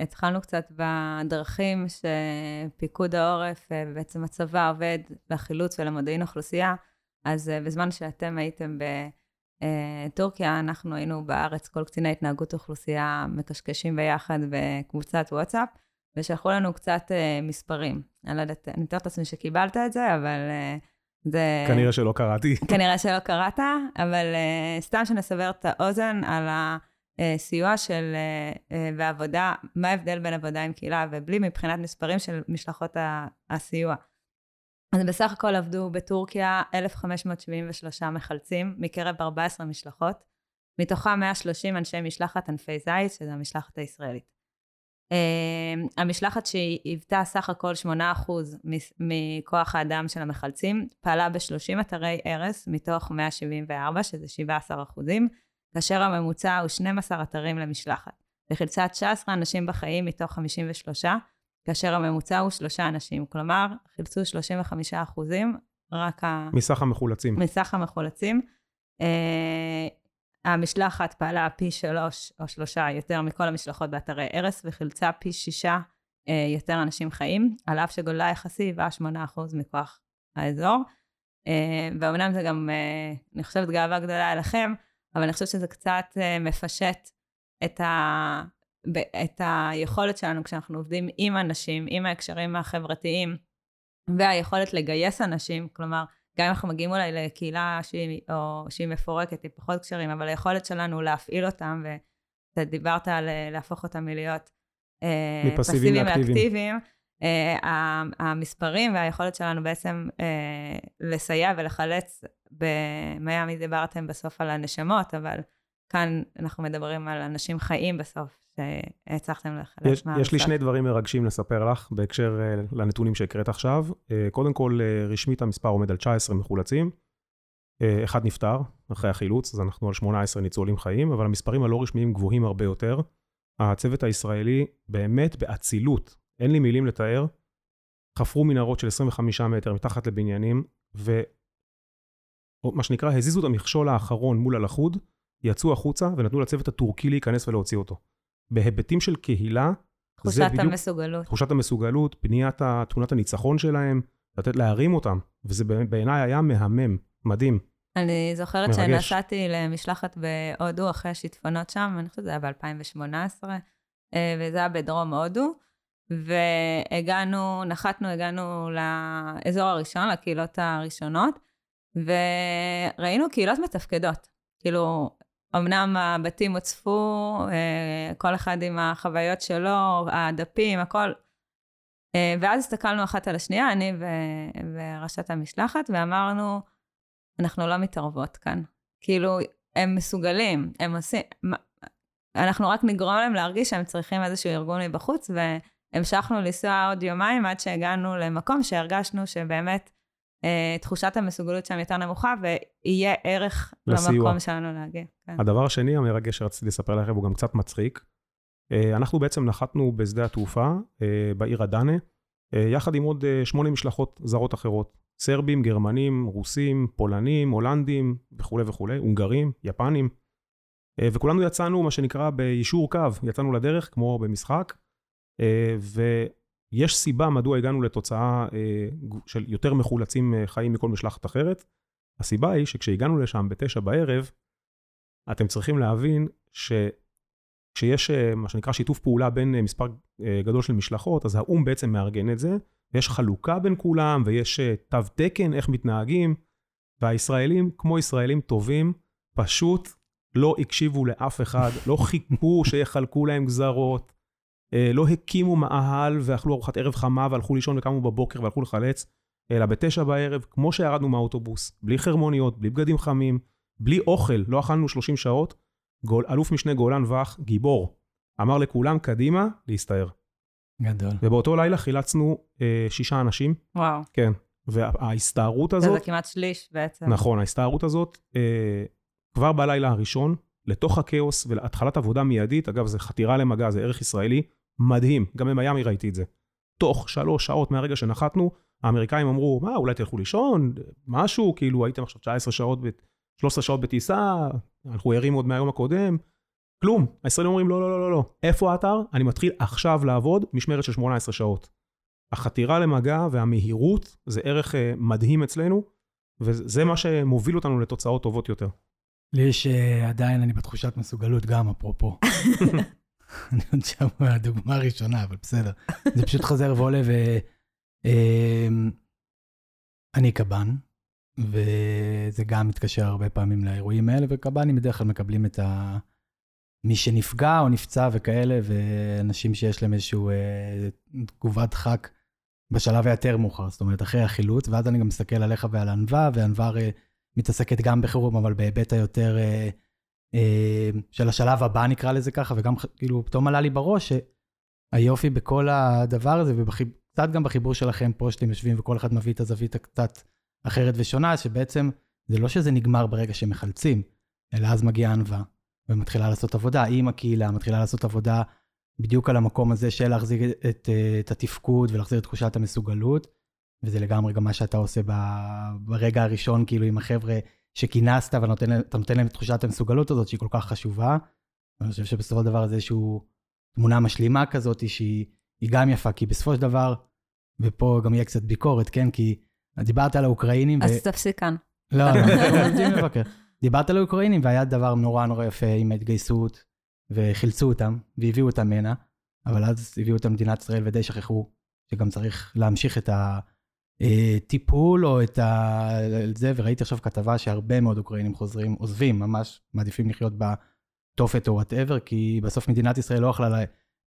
התחלנו קצת בדרכים שפיקוד העורף, אה, בעצם הצבא עובד לחילוץ ולמודיעין אוכלוסייה, אז בזמן שאתם הייתם בטורקיה, אנחנו היינו בארץ, כל קציני התנהגות אוכלוסייה מקשקשים ביחד בקבוצת וואטסאפ, ושלחו לנו קצת מספרים. אני לא יודעת, אני מתארת לעצמי שקיבלת את זה, אבל זה... כנראה שלא קראתי. כנראה שלא קראת, אבל סתם שנסבר את האוזן על ה... אה, סיוע של, אה, אה, ועבודה, מה ההבדל בין עבודה עם קהילה ובלי מבחינת מספרים של משלחות הסיוע. אז בסך הכל עבדו בטורקיה 1,573 מחלצים מקרב 14 משלחות, מתוכם 130 אנשי משלחת ענפי זית, שזו המשלחת הישראלית. המשלחת שהיוותה סך הכל 8% מכוח האדם של המחלצים, פעלה ב-30 אתרי הרס מתוך 174, שזה 17 אחוזים, כאשר הממוצע הוא 12 אתרים למשלחת. וחילצה 19 אנשים בחיים מתוך 53, כאשר הממוצע הוא שלושה אנשים. כלומר, חילצו 35 אחוזים, רק ה... מסך המחולצים. מסך המחולצים. Uh, המשלחת פעלה פי שלוש או שלושה יותר מכל המשלחות באתרי הרס, וחילצה פי שישה uh, יותר אנשים חיים, על אף שגודלה יחסי היווה 8% מכוח האזור. Uh, ואומנם זה גם, uh, אני חושבת, גאווה גדולה אליכם, אבל אני חושבת שזה קצת uh, מפשט את, ה, את היכולת שלנו כשאנחנו עובדים עם אנשים, עם ההקשרים החברתיים, והיכולת לגייס אנשים, כלומר, גם אם אנחנו מגיעים אולי לקהילה שהיא, או שהיא מפורקת, היא פחות קשרים, אבל היכולת שלנו להפעיל אותם, ואתה דיברת על אה, להפוך אותם מלהיות uh, פסיביים לאקטיביים. Uh, המספרים והיכולת שלנו בעצם uh, לסייע ולחלץ במיאמי דיברתם בסוף על הנשמות, אבל כאן אנחנו מדברים על אנשים חיים בסוף, שהצלחתם לחלץ מהמסך. יש לי שני דברים מרגשים לספר לך בהקשר אה, לנתונים שהקראת עכשיו. אה, קודם כל, אה, רשמית המספר עומד על 19 מחולצים. אחד נפטר אחרי החילוץ, אז אנחנו על 18 ניצולים חיים, אבל המספרים הלא רשמיים גבוהים הרבה יותר. הצוות הישראלי באמת באצילות, אין לי מילים לתאר, חפרו מנהרות של 25 מטר מתחת לבניינים, ו... או מה שנקרא, הזיזו את המכשול האחרון מול הלכוד, יצאו החוצה ונתנו לצוות הטורקי להיכנס ולהוציא אותו. בהיבטים של קהילה, תחושת המסוגלות. תחושת המסוגלות, בניית תמונת הניצחון שלהם, לתת להרים אותם, וזה בעיניי היה מהמם, מדהים. אני זוכרת מרגש. שנסעתי למשלחת בהודו אחרי השיטפונות שם, אני חושבת שזה היה ב-2018, אה, וזה היה בדרום הודו, והגענו, נחתנו, הגענו לאזור הראשון, לקהילות הראשונות, וראינו קהילות מתפקדות. כאילו, אמנם הבתים הוצפו, אה, כל אחד עם החוויות שלו, הדפים, הכל. אה, ואז הסתכלנו אחת על השנייה, אני ו- וראשת המשלחת, ואמרנו, אנחנו לא מתערבות כאן. כאילו, הם מסוגלים, הם עושים... אנחנו רק נגרום להם להרגיש שהם צריכים איזשהו ארגון מבחוץ, והמשכנו לנסוע עוד יומיים עד שהגענו למקום שהרגשנו שבאמת אה, תחושת המסוגלות שם יותר נמוכה, ויהיה ערך לסיוע. למקום שלנו להגיע. כן. הדבר השני המרגש שרציתי לספר לכם, הוא גם קצת מצחיק. אה, אנחנו בעצם נחתנו בשדה התעופה אה, בעיר אדנה, יחד עם עוד שמונה משלחות זרות אחרות. סרבים, גרמנים, רוסים, פולנים, הולנדים וכולי וכולי, הונגרים, יפנים. וכולנו יצאנו, מה שנקרא, ביישור קו, יצאנו לדרך, כמו במשחק. יש סיבה מדוע הגענו לתוצאה אה, של יותר מחולצים אה, חיים מכל משלחת אחרת. הסיבה היא שכשהגענו לשם בתשע בערב, אתם צריכים להבין שכשיש אה, מה שנקרא שיתוף פעולה בין אה, מספר אה, גדול של משלחות, אז האו"ם בעצם מארגן את זה, ויש חלוקה בין כולם, ויש אה, תו תקן, איך מתנהגים, והישראלים, כמו ישראלים טובים, פשוט לא הקשיבו לאף אחד, לא חיכו שיחלקו להם גזרות, אה, לא הקימו מאהל ואכלו ארוחת ערב חמה והלכו לישון וקמו בבוקר והלכו לחלץ, אלא בתשע בערב, כמו שירדנו מהאוטובוס, בלי חרמוניות, בלי בגדים חמים, בלי אוכל, לא אכלנו 30 שעות, גול, אלוף משנה גולן וח, גיבור, אמר לכולם, קדימה, להסתער. גדול. ובאותו לילה חילצנו אה, שישה אנשים, וואו. כן, וההסתערות הזאת, זה כמעט שליש בעצם. נכון, ההסתערות הזאת, אה, כבר בלילה הראשון, לתוך הכאוס ולהתחלת עבודה מיידית, אגב, זה חתירה למגע, זה ערך ישראלי, מדהים, גם במיאמי ראיתי את זה. תוך שלוש שעות מהרגע שנחתנו, האמריקאים אמרו, מה, אולי תלכו לישון, משהו, כאילו הייתם עכשיו 19 שעות, ב- 13 שעות בטיסה, אנחנו ערים עוד מהיום הקודם, כלום. הישראלים אומרים, לא, לא, לא, לא, לא. איפה האתר? אני מתחיל עכשיו לעבוד, משמרת של 18 שעות. החתירה למגע והמהירות זה ערך אה, מדהים אצלנו, וזה מה שמוביל אותנו לתוצאות טובות יותר. לי יש אה, עדיין, אני בתחושת מסוגלות גם, אפרופו. אני עוד שם הדוגמה הראשונה, אבל בסדר. זה פשוט חוזר ועולה, ו... אמ, אני קב"ן, וזה גם מתקשר הרבה פעמים לאירועים האלה, וקב"נים בדרך כלל מקבלים את ה... מי שנפגע או נפצע וכאלה, ואנשים שיש להם איזושהי אה, תגובת דחק בשלב היותר מאוחר, זאת אומרת, אחרי החילוץ, ואז אני גם מסתכל עליך ועל ענווה, וענווה הרי מתעסקת גם בחירום, אבל בהיבט היותר אה, אה, של השלב הבא, נקרא לזה ככה, וגם כאילו, פתאום עלה לי בראש שהיופי בכל הדבר הזה, וקצת גם בחיבור שלכם פה, שאתם יושבים וכל אחד מביא את הזווית הקצת אחרת ושונה, שבעצם זה לא שזה נגמר ברגע שמחלצים, אלא אז מגיעה ענווה, ומתחילה לעשות עבודה עם הקהילה, מתחילה לעשות עבודה בדיוק על המקום הזה של להחזיר את, אה, את התפקוד ולהחזיר את תחושת המסוגלות, וזה לגמרי גם מה שאתה עושה ברגע הראשון, כאילו עם החבר'ה שכינסת, ואתה נותן, להם- אתה נותן להם את תחושת המסוגלות הזאת, שהיא כל כך חשובה. ואני חושב שבסופו של דבר זה איזושהי תמונה משלימה כזאת, שהיא היא גם יפה, כי בסופו של דבר, ופה גם יהיה קצת ביקורת, כן? כי דיברת על האוקראינים, אז תפסיק כאן. לא, לא, רוצים לבקר. דיברת על האוקראינים, והיה דבר נורא נורא יפה עם ההתגייסות, וחילצו אותם, והביאו אותם הנה, אבל אז הביאו אותם למדינת ישראל ודי שכחו שגם צריך להמשיך את הטיפול או את ה... זה, וראיתי עכשיו כתבה שהרבה מאוד אוקראינים חוזרים, עוזבים, ממש מעדיפים לחיות בתופת או whatever, כי בסוף מדינת ישראל לא יכלה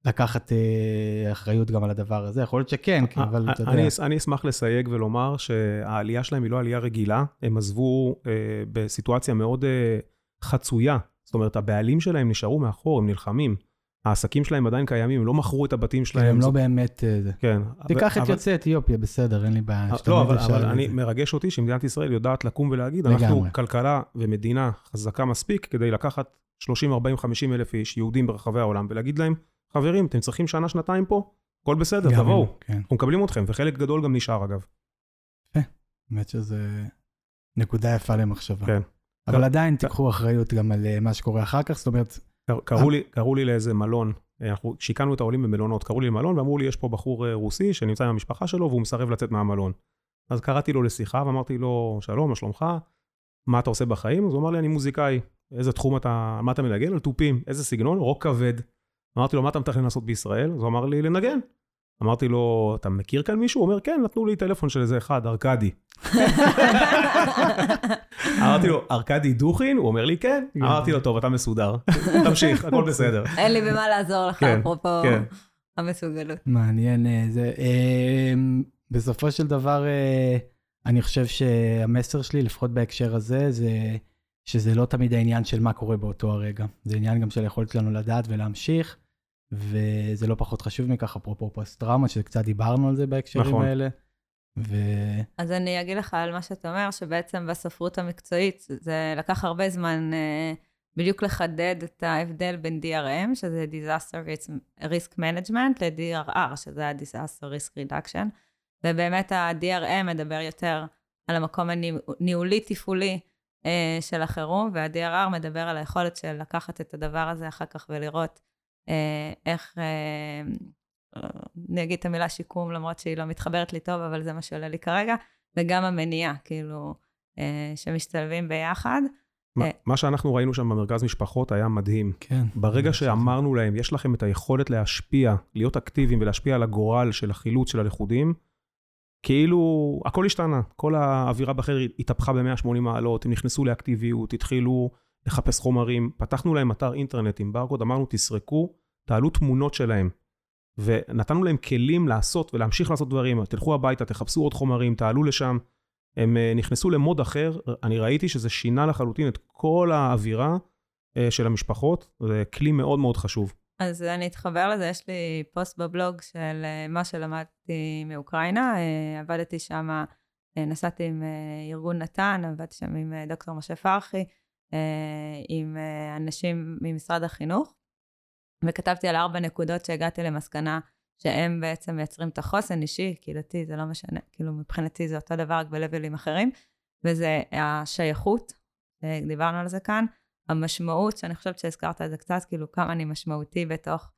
לקחת אה, אחריות גם על הדבר הזה, יכול להיות שכן, כי- אבל אתה יודע. אני, אני אשמח לסייג ולומר שהעלייה שלהם היא לא עלייה רגילה, הם עזבו אה, בסיטואציה מאוד אה, חצויה. זאת אומרת, הבעלים שלהם נשארו מאחור, הם נלחמים. העסקים שלהם עדיין קיימים, הם לא מכרו את הבתים שלהם. הם לא באמת... אה. כן. תיקח את יוצאי אתיופיה, בסדר, אין לי בעיה. לא, שתמיד אבל, אני. מרגש אותי שמדינת ישראל יודעת לקום ולהגיד. אנחנו כלכלה ומדינה חזקה מספיק כדי לקחת 30, 40, 50 אלף איש, יהודים ברחבי העולם, ולהגיד להם, חברים, אתם צריכים שנה, שנתיים פה? הכל בסדר, תבואו. כן, אנחנו מקבלים אתכם, וחלק גדול גם נשאר אגב. באמת שזה נקודה יפה למחשבה. כן. אבל כן. עדיין תיקחו אחריות גם על אה, מה שקורה אחר כך, זאת אומרת, קראו לי, קראו לי לאיזה מלון, אה, אנחנו שיכנו את העולים במלונות, קראו לי למלון ואמרו לי, יש פה בחור אה, רוסי שנמצא עם המשפחה שלו והוא מסרב לצאת מהמלון. אז קראתי לו לשיחה ואמרתי לו, שלום, מה שלומך? מה אתה עושה בחיים? אז הוא אמר לי, אני מוזיקאי. איזה תחום אתה, מה אתה מנגן? על תופים. איזה סגנון? רוק כבד. אמרתי לו, מה אתה מתכנן לעשות בישראל? אז הוא אמר לי, לנגן. אמרתי לו, אתה מכיר כאן מישהו? הוא אומר, כן, נתנו לי טלפון של איזה אחד, ארכדי. אמרתי לו, ארכדי דוכין? הוא אומר לי, כן. אמרתי לו, טוב, אתה מסודר. תמשיך, הכל בסדר. אין לי במה לעזור לך, כן, אפרופו כן. המסוגלות. מעניין אה, זה. אה, בסופו של דבר, אה, אני חושב שהמסר שלי, לפחות בהקשר הזה, זה שזה לא תמיד העניין של מה קורה באותו הרגע. זה עניין גם של היכולת שלנו לדעת ולהמשיך, וזה לא פחות חשוב מכך, אפרופו פוסט-טראומה, שקצת דיברנו על זה בהקשרים נכון. האלה. ו... אז אני אגיד לך על מה שאתה אומר, שבעצם בספרות המקצועית זה לקח הרבה זמן אה, בדיוק לחדד את ההבדל בין DRM, שזה Disaster Risk- Management, ל-DRR, שזה ה-Disaster Risk Reduction, ובאמת ה-DRM מדבר יותר על המקום הניהולי-תפעולי אה, של החירום, וה-DRR מדבר על היכולת של לקחת את הדבר הזה אחר כך ולראות איך אה, אני אגיד את המילה שיקום, למרות שהיא לא מתחברת לי טוב, אבל זה מה שעולה לי כרגע, וגם המניעה, כאילו, אה, שמשתלבים ביחד. מה, אה. מה שאנחנו ראינו שם במרכז משפחות היה מדהים. כן. ברגע שאמרנו להם, יש לכם את היכולת להשפיע, להיות אקטיביים ולהשפיע על הגורל של החילוץ של הלכודים, כאילו הכל השתנה, כל האווירה בחדר התהפכה ב-180 מעלות, הם נכנסו לאקטיביות, התחילו לחפש חומרים, פתחנו להם אתר אינטרנט עם ברקוד, אמרנו תסרקו, תעלו תמונות שלהם. ונתנו להם כלים לעשות ולהמשיך לעשות דברים, תלכו הביתה, תחפשו עוד חומרים, תעלו לשם. הם אה, נכנסו למוד אחר, אני ראיתי שזה שינה לחלוטין את כל האווירה אה, של המשפחות, זה כלי מאוד מאוד חשוב. אז אני אתחבר לזה, יש לי פוסט בבלוג של אה, מה שלמדתי מאוקראינה, עבדתי שם, נסעתי עם ארגון נתן, עבדתי שם עם דוקטור משה פרחי, עם אנשים ממשרד החינוך, וכתבתי על ארבע נקודות שהגעתי למסקנה שהם בעצם מייצרים את החוסן אישי, קהילתי, זה לא משנה, כאילו מבחינתי זה אותו דבר, רק בלבלים אחרים, וזה השייכות, דיברנו על זה כאן, המשמעות, שאני חושבת שהזכרת את זה קצת, כאילו כמה אני משמעותי בתוך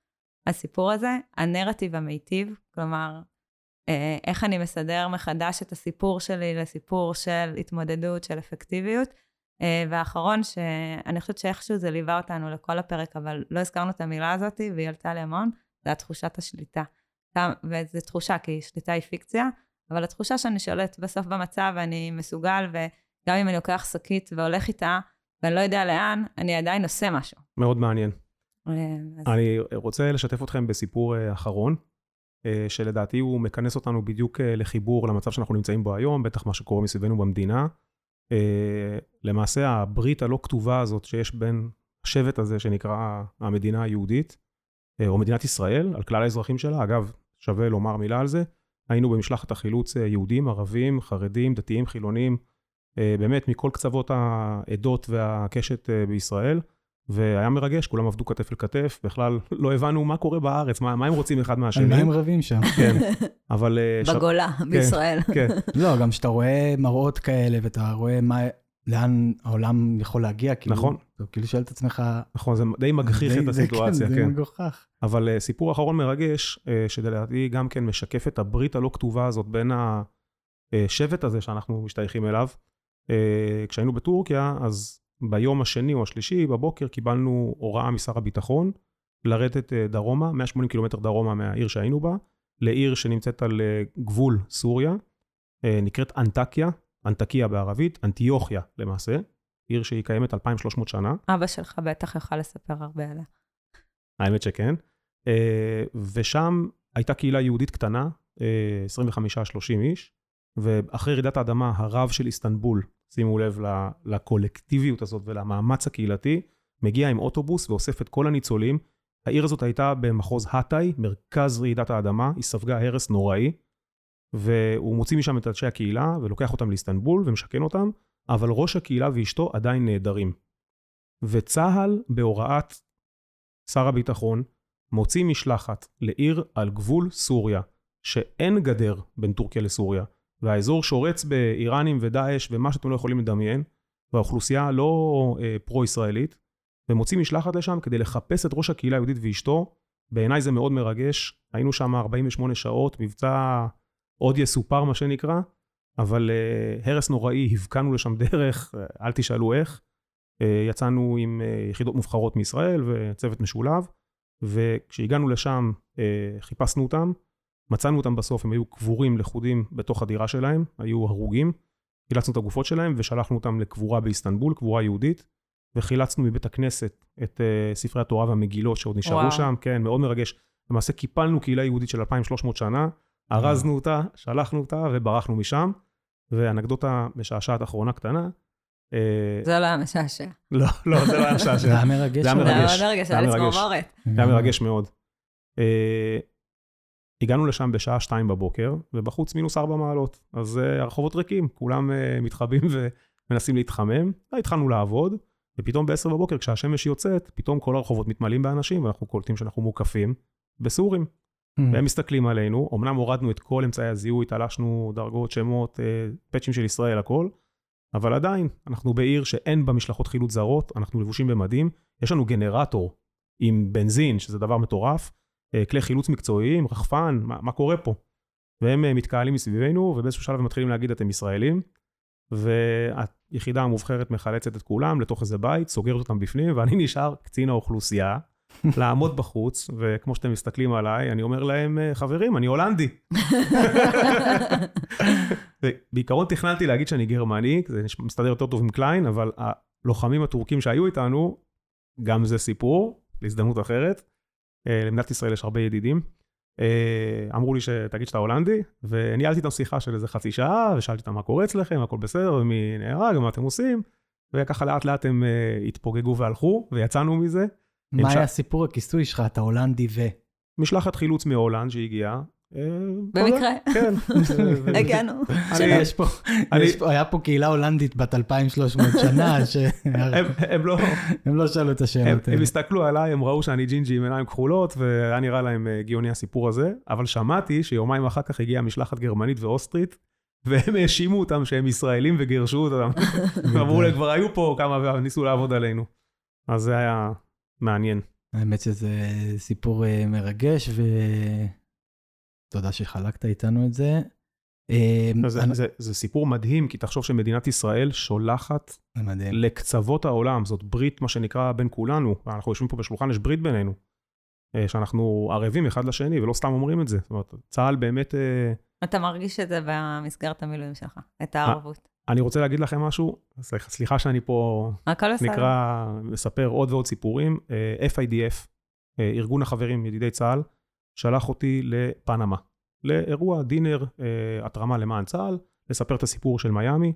הסיפור הזה, הנרטיב המיטיב, כלומר, אה, איך אני מסדר מחדש את הסיפור שלי לסיפור של התמודדות, של אפקטיביות. אה, והאחרון, שאני חושבת שאיכשהו זה ליווה אותנו לכל הפרק, אבל לא הזכרנו את המילה הזאת, והיא עלתה לי המון, זה התחושת השליטה. וזו תחושה, כי שליטה היא פיקציה, אבל התחושה שאני שולט בסוף במצב ואני מסוגל, וגם אם אני לוקח שקית והולך איתה, ואני לא יודע לאן, אני עדיין עושה משהו. מאוד מעניין. אה, אז... אני רוצה לשתף אתכם בסיפור אה, אחרון, שלדעתי הוא מכנס אותנו בדיוק לחיבור למצב שאנחנו נמצאים בו היום, בטח מה שקורה מסביבנו במדינה. למעשה הברית הלא כתובה הזאת שיש בין השבט הזה שנקרא המדינה היהודית, או מדינת ישראל, על כלל האזרחים שלה, אגב, שווה לומר מילה על זה, היינו במשלחת החילוץ יהודים, ערבים, חרדים, דתיים, חילונים, אה, באמת מכל קצוות העדות והקשת אה, בישראל, והיה מרגש, כולם עבדו כתף אל כתף, בכלל לא הבנו מה קורה בארץ, מה, מה הם רוצים אחד מהשני. על מה הם רבים שם. כן, אבל... אה, בגולה, ש... בישראל. כן, כן. לא, גם כשאתה רואה מראות כאלה, ואתה רואה מה, לאן העולם יכול להגיע, כאילו, נכון. אתה כאילו שואל את עצמך... נכון, זה די מגחיך די, את הסיטואציה, זה, כן. כן. זה מגוחך. אבל סיפור אחרון מרגש, שלדעתי גם כן משקף את הברית הלא כתובה הזאת בין השבט הזה שאנחנו משתייכים אליו, אה, כשהיינו בטורקיה, אז ביום השני או השלישי בבוקר קיבלנו הוראה משר הביטחון לרדת אה, דרומה, 180 קילומטר דרומה מהעיר שהיינו בה, לעיר שנמצאת על אה, גבול סוריה, נקראת אנטקיה, אנטקיה בערבית, אנטיוכיה למעשה, עיר שהיא קיימת 2,300 שנה. אבא שלך בטח יוכל לספר הרבה עליה. האמת שכן. ושם הייתה קהילה יהודית קטנה, 25-30 איש, ואחרי רעידת האדמה, הרב של איסטנבול, שימו לב לקולקטיביות הזאת ולמאמץ הקהילתי, מגיע עם אוטובוס ואוסף את כל הניצולים. העיר הזאת הייתה במחוז האטאי, מרכז רעידת האדמה, היא ספגה הרס נוראי, והוא מוציא משם את אנשי הקהילה ולוקח אותם לאיסטנבול ומשכן אותם, אבל ראש הקהילה ואשתו עדיין נעדרים. וצה"ל, בהוראת שר הביטחון, מוציא משלחת לעיר על גבול סוריה, שאין גדר בין טורקיה לסוריה, והאזור שורץ באיראנים ודאעש ומה שאתם לא יכולים לדמיין, והאוכלוסייה לא אה, פרו-ישראלית, ומוציא משלחת לשם כדי לחפש את ראש הקהילה היהודית ואשתו. בעיניי זה מאוד מרגש, היינו שם 48 שעות, מבצע עוד יסופר מה שנקרא, אבל אה, הרס נוראי, הבקענו לשם דרך, אל תשאלו איך. אה, יצאנו עם אה, יחידות מובחרות מישראל וצוות משולב, וכשהגענו לשם אה, חיפשנו אותם, מצאנו אותם בסוף, הם היו קבורים לכודים בתוך הדירה שלהם, היו הרוגים, חילצנו את הגופות שלהם ושלחנו אותם לקבורה באיסטנבול, קבורה יהודית, וחילצנו מבית הכנסת את uh, ספרי התורה והמגילות שעוד נשארו וואו. שם, כן, מאוד מרגש. למעשה קיפלנו קהילה יהודית של 2,300 שנה, ארזנו אותה, שלחנו אותה וברחנו משם. ואנקדוטה משעשעת אחרונה קטנה. אה, זה לא היה משעשע. לא, לא, זה לא היה משעשע. זה היה מרגש. זה היה מרגש. זה היה מרגש. זה היה מרגש מאוד. הגענו לשם בשעה שתיים בבוקר, ובחוץ מינוס ארבע מעלות. אז uh, הרחובות ריקים, כולם uh, מתחבאים ומנסים להתחמם. התחלנו לעבוד, ופתאום ב-10 בבוקר, כשהשמש יוצאת, פתאום כל הרחובות מתמלאים באנשים, ואנחנו קולטים שאנחנו מוקפים בסורים. Mm. והם מסתכלים עלינו, אמנם הורדנו את כל אמצעי הזיהוי, תלשנו דרגות, שמות, uh, פאצ'ים של ישראל, הכל, אבל עדיין, אנחנו בעיר שאין בה משלחות חילוץ זרות, אנחנו לבושים במדים, יש לנו גנרטור עם בנזין, שזה דבר מטורף, כלי חילוץ מקצועיים, רחפן, מה, מה קורה פה? והם אה, מתקהלים מסביבנו, ובאיזשהו שלב הם מתחילים להגיד, אתם ישראלים, והיחידה המובחרת מחלצת את כולם לתוך איזה בית, סוגרת אותם בפנים, ואני נשאר קצין האוכלוסייה, לעמוד בחוץ, וכמו שאתם מסתכלים עליי, אני אומר להם, אה, חברים, אני הולנדי. בעיקרון תכננתי להגיד שאני גרמני, זה מסתדר יותר טוב עם קליין, אבל הלוחמים הטורקים שהיו איתנו, גם זה סיפור, להזדמנות אחרת. אה, למדינת ישראל יש הרבה ידידים. אה, אמרו לי שתגיד שאתה הולנדי, וניהלתי איתם שיחה של איזה חצי שעה, ושאלתי אותם מה קורה אצלכם, הכל בסדר, ומי נהרג, ומה אתם עושים, וככה לאט לאט הם התפוגגו והלכו, ויצאנו מזה. מה היה סיפור הכיסוי שלך, אתה הולנדי ו... משלחת חילוץ מהולנד שהגיעה. אה, במקרה. כן. הגענו. היה פה קהילה הולנדית בת 2,300 שנה, הם לא... הם לא שאלו את השאלות הם הסתכלו עליי, הם ראו שאני ג'ינג'י עם עיניים כחולות, והיה נראה להם אה, גאוני הסיפור הזה, אבל שמעתי שיומיים אחר כך הגיעה משלחת גרמנית ואוסטרית, והם האשימו אותם שהם ישראלים וגירשו אותם. אמרו להם, כבר היו פה כמה וניסו לעבוד עלינו. אז זה היה מעניין. האמת שזה סיפור uh, מרגש, ותודה שחלקת איתנו את זה. Uh, זה, אני... זה, זה סיפור מדהים, כי תחשוב שמדינת ישראל שולחת לקצוות העולם, זאת ברית, מה שנקרא, בין כולנו. אנחנו יושבים פה בשולחן, יש ברית בינינו. Uh, שאנחנו ערבים אחד לשני, ולא סתם אומרים את זה. זאת אומרת, צה"ל באמת... Uh... אתה מרגיש את זה במסגרת המילואים שלך, את הערבות. אני רוצה להגיד לכם משהו, סליחה שאני פה, נקרא, מספר עוד ועוד סיפורים. FIDF, אה, אה, ארגון החברים, ידידי צה"ל, שלח אותי לפנמה, לאירוע דינר, אה, התרמה למען צה"ל, לספר את הסיפור של מיאמי,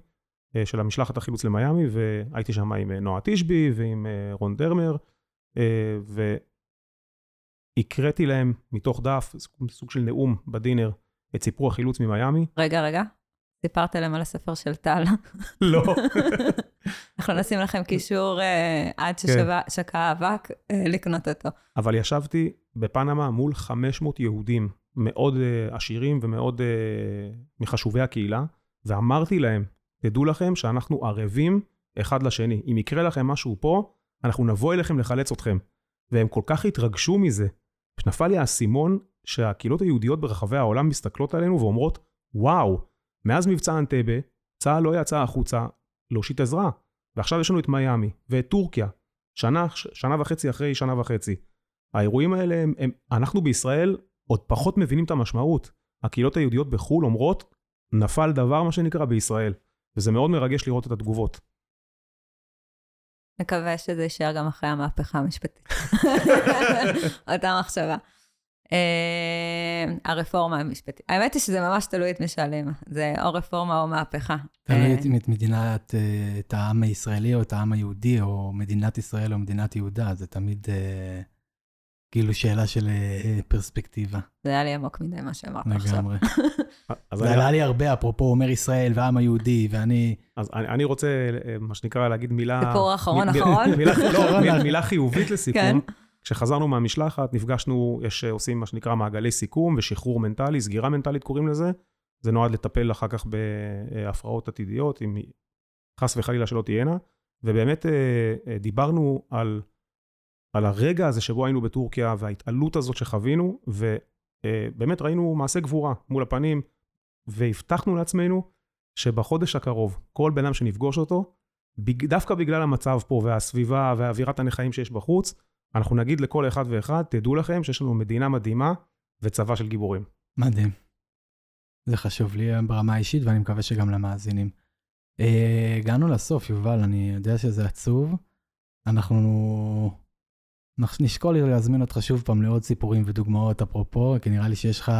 של המשלחת החילוץ למיאמי, והייתי שם עם נועה תשבי ועם רון דרמר, והקראתי להם מתוך דף, סוג של נאום בדינר, את סיפור החילוץ ממיאמי. רגע, רגע. סיפרת להם על הספר של טל. לא. אנחנו נשים לכם קישור uh, עד ששקע האבק, uh, לקנות אותו. אבל ישבתי בפנמה מול 500 יהודים מאוד uh, עשירים ומאוד מחשובי הקהילה, ואמרתי להם, תדעו לכם שאנחנו ערבים אחד לשני. אם יקרה לכם משהו פה, אנחנו נבוא אליכם לחלץ אתכם. והם כל כך התרגשו מזה, שנפל לי האסימון שהקהילות היהודיות ברחבי העולם מסתכלות עלינו ואומרות, וואו, מאז מבצע אנטבה, צה"ל לא יצא החוצה להושיט עזרה. ועכשיו יש לנו את מיאמי ואת טורקיה, שנה, שנה וחצי אחרי שנה וחצי. האירועים האלה, הם, הם, אנחנו בישראל עוד פחות מבינים את המשמעות. הקהילות היהודיות בחו"ל אומרות, נפל דבר, מה שנקרא, בישראל. וזה מאוד מרגש לראות את התגובות. נקווה שזה יישאר גם אחרי המהפכה המשפטית. אותה מחשבה. אה, הרפורמה המשפטית. האמת היא שזה ממש תלוי את מי שואלים. זה או רפורמה או מהפכה. תלוי את מדינת, אה, את העם הישראלי או את העם היהודי, או מדינת ישראל או מדינת יהודה, זה תמיד אה, כאילו שאלה של פרספקטיבה. זה היה לי עמוק מדי מה שאמרת עכשיו. לגמרי. זה עלה לי הרבה, אפרופו אומר ישראל והעם היהודי, ואני... אז אני רוצה, מה שנקרא, להגיד מילה... סיפור אחרון אחרון? לא, מילה חיובית לסיכום. כשחזרנו מהמשלחת, נפגשנו, יש, אה, עושים מה שנקרא מעגלי סיכום ושחרור מנטלי, סגירה מנטלית קוראים לזה. זה נועד לטפל אחר כך בהפרעות עתידיות, אם חס וחלילה שלא תהיינה. ובאמת אה, אה, דיברנו על, על הרגע הזה שבו היינו בטורקיה וההתעלות הזאת שחווינו, ובאמת ראינו מעשה גבורה מול הפנים, והבטחנו לעצמנו שבחודש הקרוב, כל בן אדם שנפגוש אותו, דווקא בגלל המצב פה והסביבה ואווירת הנכאים שיש בחוץ, אנחנו נגיד לכל אחד ואחד, תדעו לכם שיש לנו מדינה מדהימה וצבא של גיבורים. מדהים. זה חשוב לי ברמה האישית, ואני מקווה שגם למאזינים. אה, הגענו לסוף, יובל, אני יודע שזה עצוב. אנחנו נשקול להזמין אותך שוב פעם לעוד סיפורים ודוגמאות אפרופו, כי נראה לי שיש לך...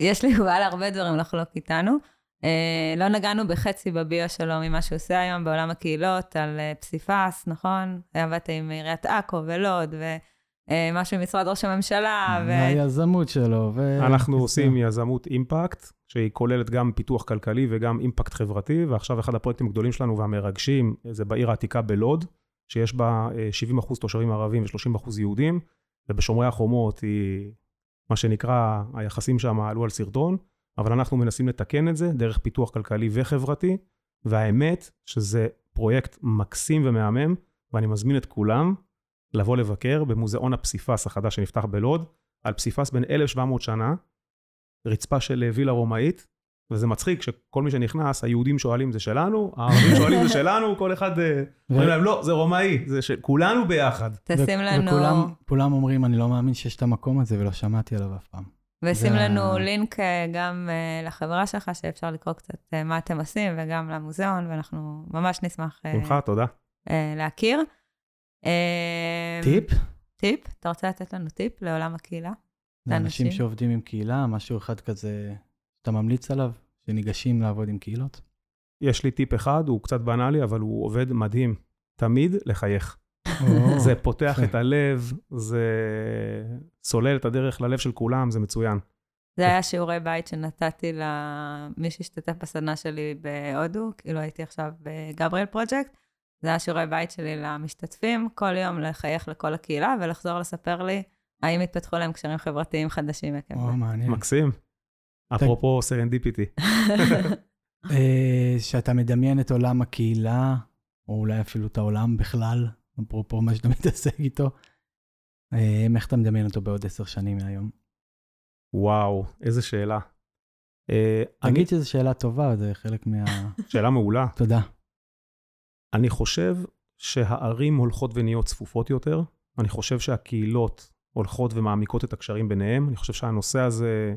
יש לי יובל הרבה דברים לחלוק איתנו. Uh, לא נגענו בחצי בביו שלו ממה שהוא עושה היום בעולם הקהילות, על uh, פסיפס, נכון? עבדת עם עיריית עכו ולוד, ומשהו uh, עם משרד ראש הממשלה. ו... היזמות שלו. ו... אנחנו עושים יזמות אימפקט, שהיא כוללת גם פיתוח כלכלי וגם אימפקט חברתי, ועכשיו אחד הפרויקטים הגדולים שלנו והמרגשים, זה בעיר העתיקה בלוד, שיש בה 70% תושבים ערבים ו-30% יהודים, ובשומרי החומות היא, מה שנקרא, היחסים שם עלו על סרטון. אבל אנחנו מנסים לתקן את זה דרך פיתוח כלכלי וחברתי, והאמת שזה פרויקט מקסים ומהמם, ואני מזמין את כולם לבוא לבקר במוזיאון הפסיפס החדש שנפתח בלוד. על פסיפס בן 1,700 שנה, רצפה של וילה רומאית, וזה מצחיק שכל מי שנכנס, היהודים שואלים זה שלנו, הערבים שואלים זה שלנו, כל אחד אה, אומרים להם לא, זה רומאי, זה של כולנו ביחד. תשים לנו, וכולם כולם אומרים, אני לא מאמין שיש את המקום הזה ולא שמעתי עליו אף פעם. ושים זה לנו לינק אה, גם אה, לחברה שלך, שאפשר לקרוא קצת אה, מה אתם עושים, וגם למוזיאון, ואנחנו ממש נשמח שמחה, תודה. להכיר. טיפ? טיפ? אתה רוצה לתת לנו טיפ לעולם הקהילה? לאנשים לאנשים. שעובדים עם קהילה, משהו אחד כזה שאתה ממליץ עליו, שניגשים לעבוד עם קהילות? יש לי טיפ אחד, הוא קצת בנאלי, אבל הוא עובד מדהים. תמיד לחייך. זה פותח. את הלב, זה סולל את הדרך ללב של כולם, זה מצוין. זה היה שיעורי בית שנתתי למי שהשתתף בסדנה שלי בהודו, כאילו הייתי עכשיו בגבריאל פרויקט. זה היה שיעורי בית שלי למשתתפים, כל יום לחייך לכל הקהילה ולחזור לספר לי האם התפתחו להם קשרים חברתיים חדשים עקב זה. מעניין. מקסים. אפרופו serendipity. אה, שאתה מדמיין את עולם הקהילה, או אולי אפילו את העולם בכלל, אפרופו מה שאתה מתעסק איתו, אה, איך אתה מדמיין אותו בעוד עשר שנים מהיום? וואו, איזה שאלה. אה, תגיד שזו שאלה טובה, זה חלק מה... שאלה מעולה. תודה. אני חושב שהערים הולכות ונהיות צפופות יותר. אני חושב שהקהילות הולכות ומעמיקות את הקשרים ביניהם. אני חושב שהנושא הזה,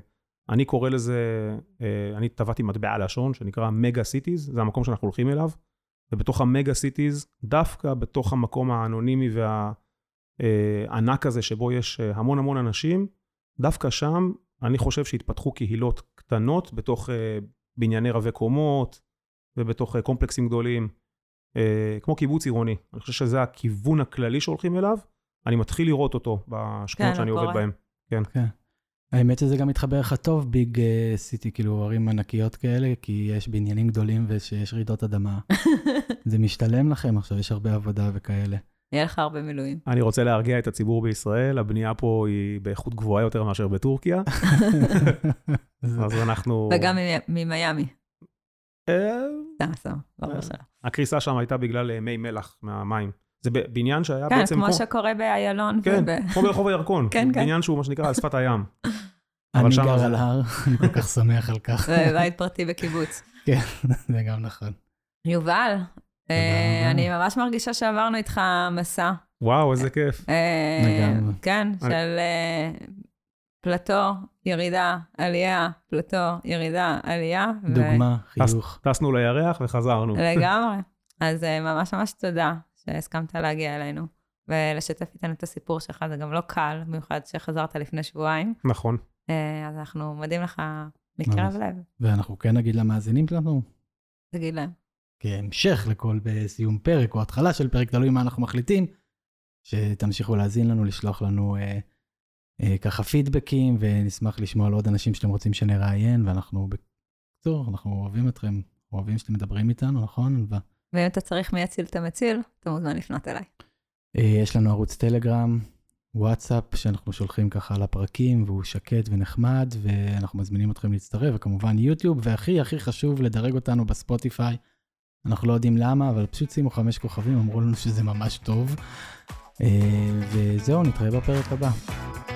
אני קורא לזה, אה, אני טבעתי מטבע לשון שנקרא mega cities, זה המקום שאנחנו הולכים אליו. ובתוך ה mega cities, דווקא בתוך המקום האנונימי והענק הזה, שבו יש אה, המון המון אנשים, דווקא שם אני חושב שהתפתחו קהילות קטנות בתוך אה, בנייני רבי קומות ובתוך אה, קומפלקסים גדולים. כמו קיבוץ עירוני. אני חושב שזה הכיוון הכללי שהולכים אליו. אני מתחיל לראות אותו בשכונות כן, שאני עובד. בהן. האמת שזה גם מתחבר לך טוב, ביג סיטי, כאילו ערים ענקיות כאלה, כי יש בניינים גדולים ושיש רעידות אדמה. זה משתלם לכם עכשיו, יש הרבה עבודה וכאלה. יהיה לך הרבה מילואים. אני רוצה להרגיע את הציבור בישראל, הבנייה פה היא באיכות גבוהה יותר מאשר בטורקיה, אז אנחנו... וגם מ- ממיאמי. אה, סתם, סתם, ברור אה. הקריסה שם הייתה בגלל אה, מי מלח מהמים. זה ב- בניין שהיה כן, בעצם... כמו שקורה באיילון. כן, כמו ברחוב הירקון. כן, כן. בניין שהוא מה שנקרא על שפת הים. אני שם גר על הר, אני כל כך שמח על כך. זה בית פרטי בקיבוץ. זה גם נכון. יובל, אה. אני ממש מרגישה שעברנו איתך מסע. וואו, איזה כיף. אה. כן, אני- של אה, פלטו, ירידה, עלייה, פלטו, ירידה, עלייה. ו- דוגמה, חיוך. טסנו לירח וחזרנו. לגמרי. אז אה, ממש ממש תודה שהסכמת להגיע אלינו ולשתף איתנו את הסיפור שלך, זה גם לא קל, במיוחד שחזרת לפני שבועיים. נכון. אה, אז אנחנו מודים לך מקרב. לב. ואנחנו כן נגיד למאזינים שלנו, תגיד להם. כהמשך לכל בסיום פרק או התחלה של פרק, תלוי מה אנחנו מחליטים, שתמשיכו להאזין לנו, לשלוח לנו אה, אה, ככה פידבקים, ונשמח לשמוע על עוד אנשים שאתם רוצים שנראיין, ואנחנו, בקיצור, אנחנו אוהבים אתכם, אוהבים שאתם מדברים איתנו, נכון? ואם אתה צריך מי יציל את המציל, אתה מוזמן לפנות אליי. אה, יש לנו ערוץ טלגרם, וואטסאפ, שאנחנו שולחים ככה לפרקים, והוא שקט ונחמד, ואנחנו מזמינים אתכם להצטרף, וכמובן יוטיוב, והכי הכי חשוב, לדרג אותנו בספוטיפיי. אנחנו לא יודעים למה, אבל פשוט שימו חמש כוכבים, אמרו לנו שזה ממש טוב. אה, וזהו, נתראה בפרק הבא.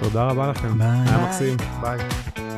תודה רבה לכם. ביי. היה. מקסים. ביי.